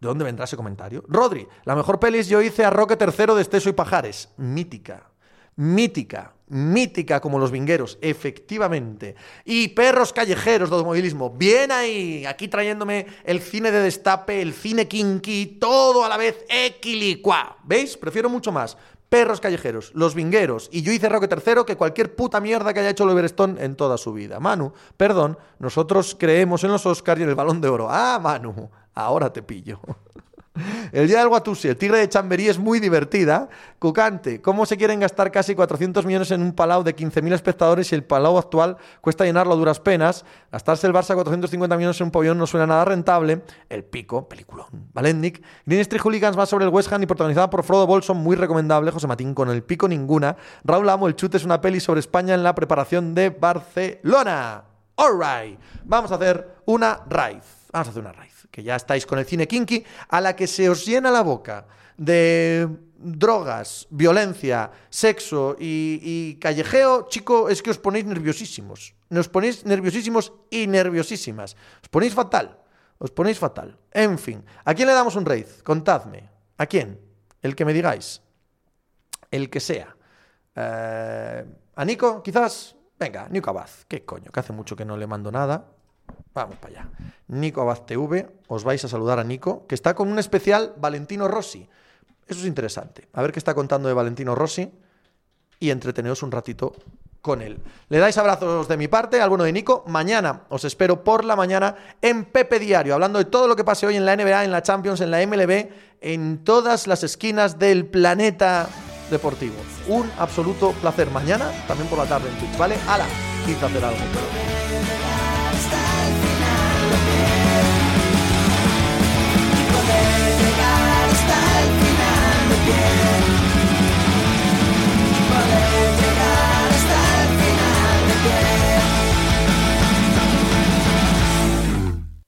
¿De dónde vendrá ese comentario? Rodri, la mejor pelis yo hice a Roque III de Esteso y Pajares. Mítica mítica, mítica como los vingueros, efectivamente. Y perros callejeros de automovilismo, bien ahí, aquí trayéndome el cine de destape, el cine kinky, todo a la vez equilicua. ¿Veis? Prefiero mucho más perros callejeros, los vingueros y yo hice Roque tercero que cualquier puta mierda que haya hecho Oliver Stone en toda su vida. Manu, perdón, nosotros creemos en los Oscars y en el Balón de Oro. Ah, Manu, ahora te pillo. El día del Guatusi, el tigre de Chamberí es muy divertida. Cucante, ¿cómo se quieren gastar casi 400 millones en un palau de 15.000 espectadores si el palau actual cuesta llenarlo a duras penas? Gastarse el Barça 450 millones en un pabellón no suena nada rentable. El pico, peliculón. Valentnik. Green Street Hooligans va sobre el West Ham y protagonizada por Frodo Bolson, muy recomendable. José Matín con el pico ninguna. Raúl Amo, el chute es una peli sobre España en la preparación de Barcelona. Alright, vamos a hacer una raíz. Vamos a hacer una raíz que ya estáis con el cine kinky, a la que se os llena la boca de drogas, violencia, sexo y, callejeo, chico, es que os ponéis nerviosísimos. Os ponéis nerviosísimos y nerviosísimas. Os ponéis fatal. Os ponéis fatal. En fin, ¿a quién le damos un raid? Contadme. ¿A quién? El que me digáis. El que sea. Eh, ¿A Nico, quizás? Venga, Nico Abad. ¿Qué coño? Que hace mucho que no le mando nada. Vamos para allá. Nico Abad TV, os vais a saludar a Nico, que está con un especial Valentino Rossi. Eso es interesante. A ver qué está contando de Valentino Rossi y entreteneos un ratito con él. Le dais abrazos de mi parte al bueno de Nico. Mañana os espero por la mañana en Pepe Diario, hablando de todo lo que pase hoy en la NBA, en la Champions, en la MLB, en todas las esquinas del planeta deportivo. Un absoluto placer. Mañana, también por la tarde en Twitch, ¿vale? ¡Hala! Quizá hacer algo.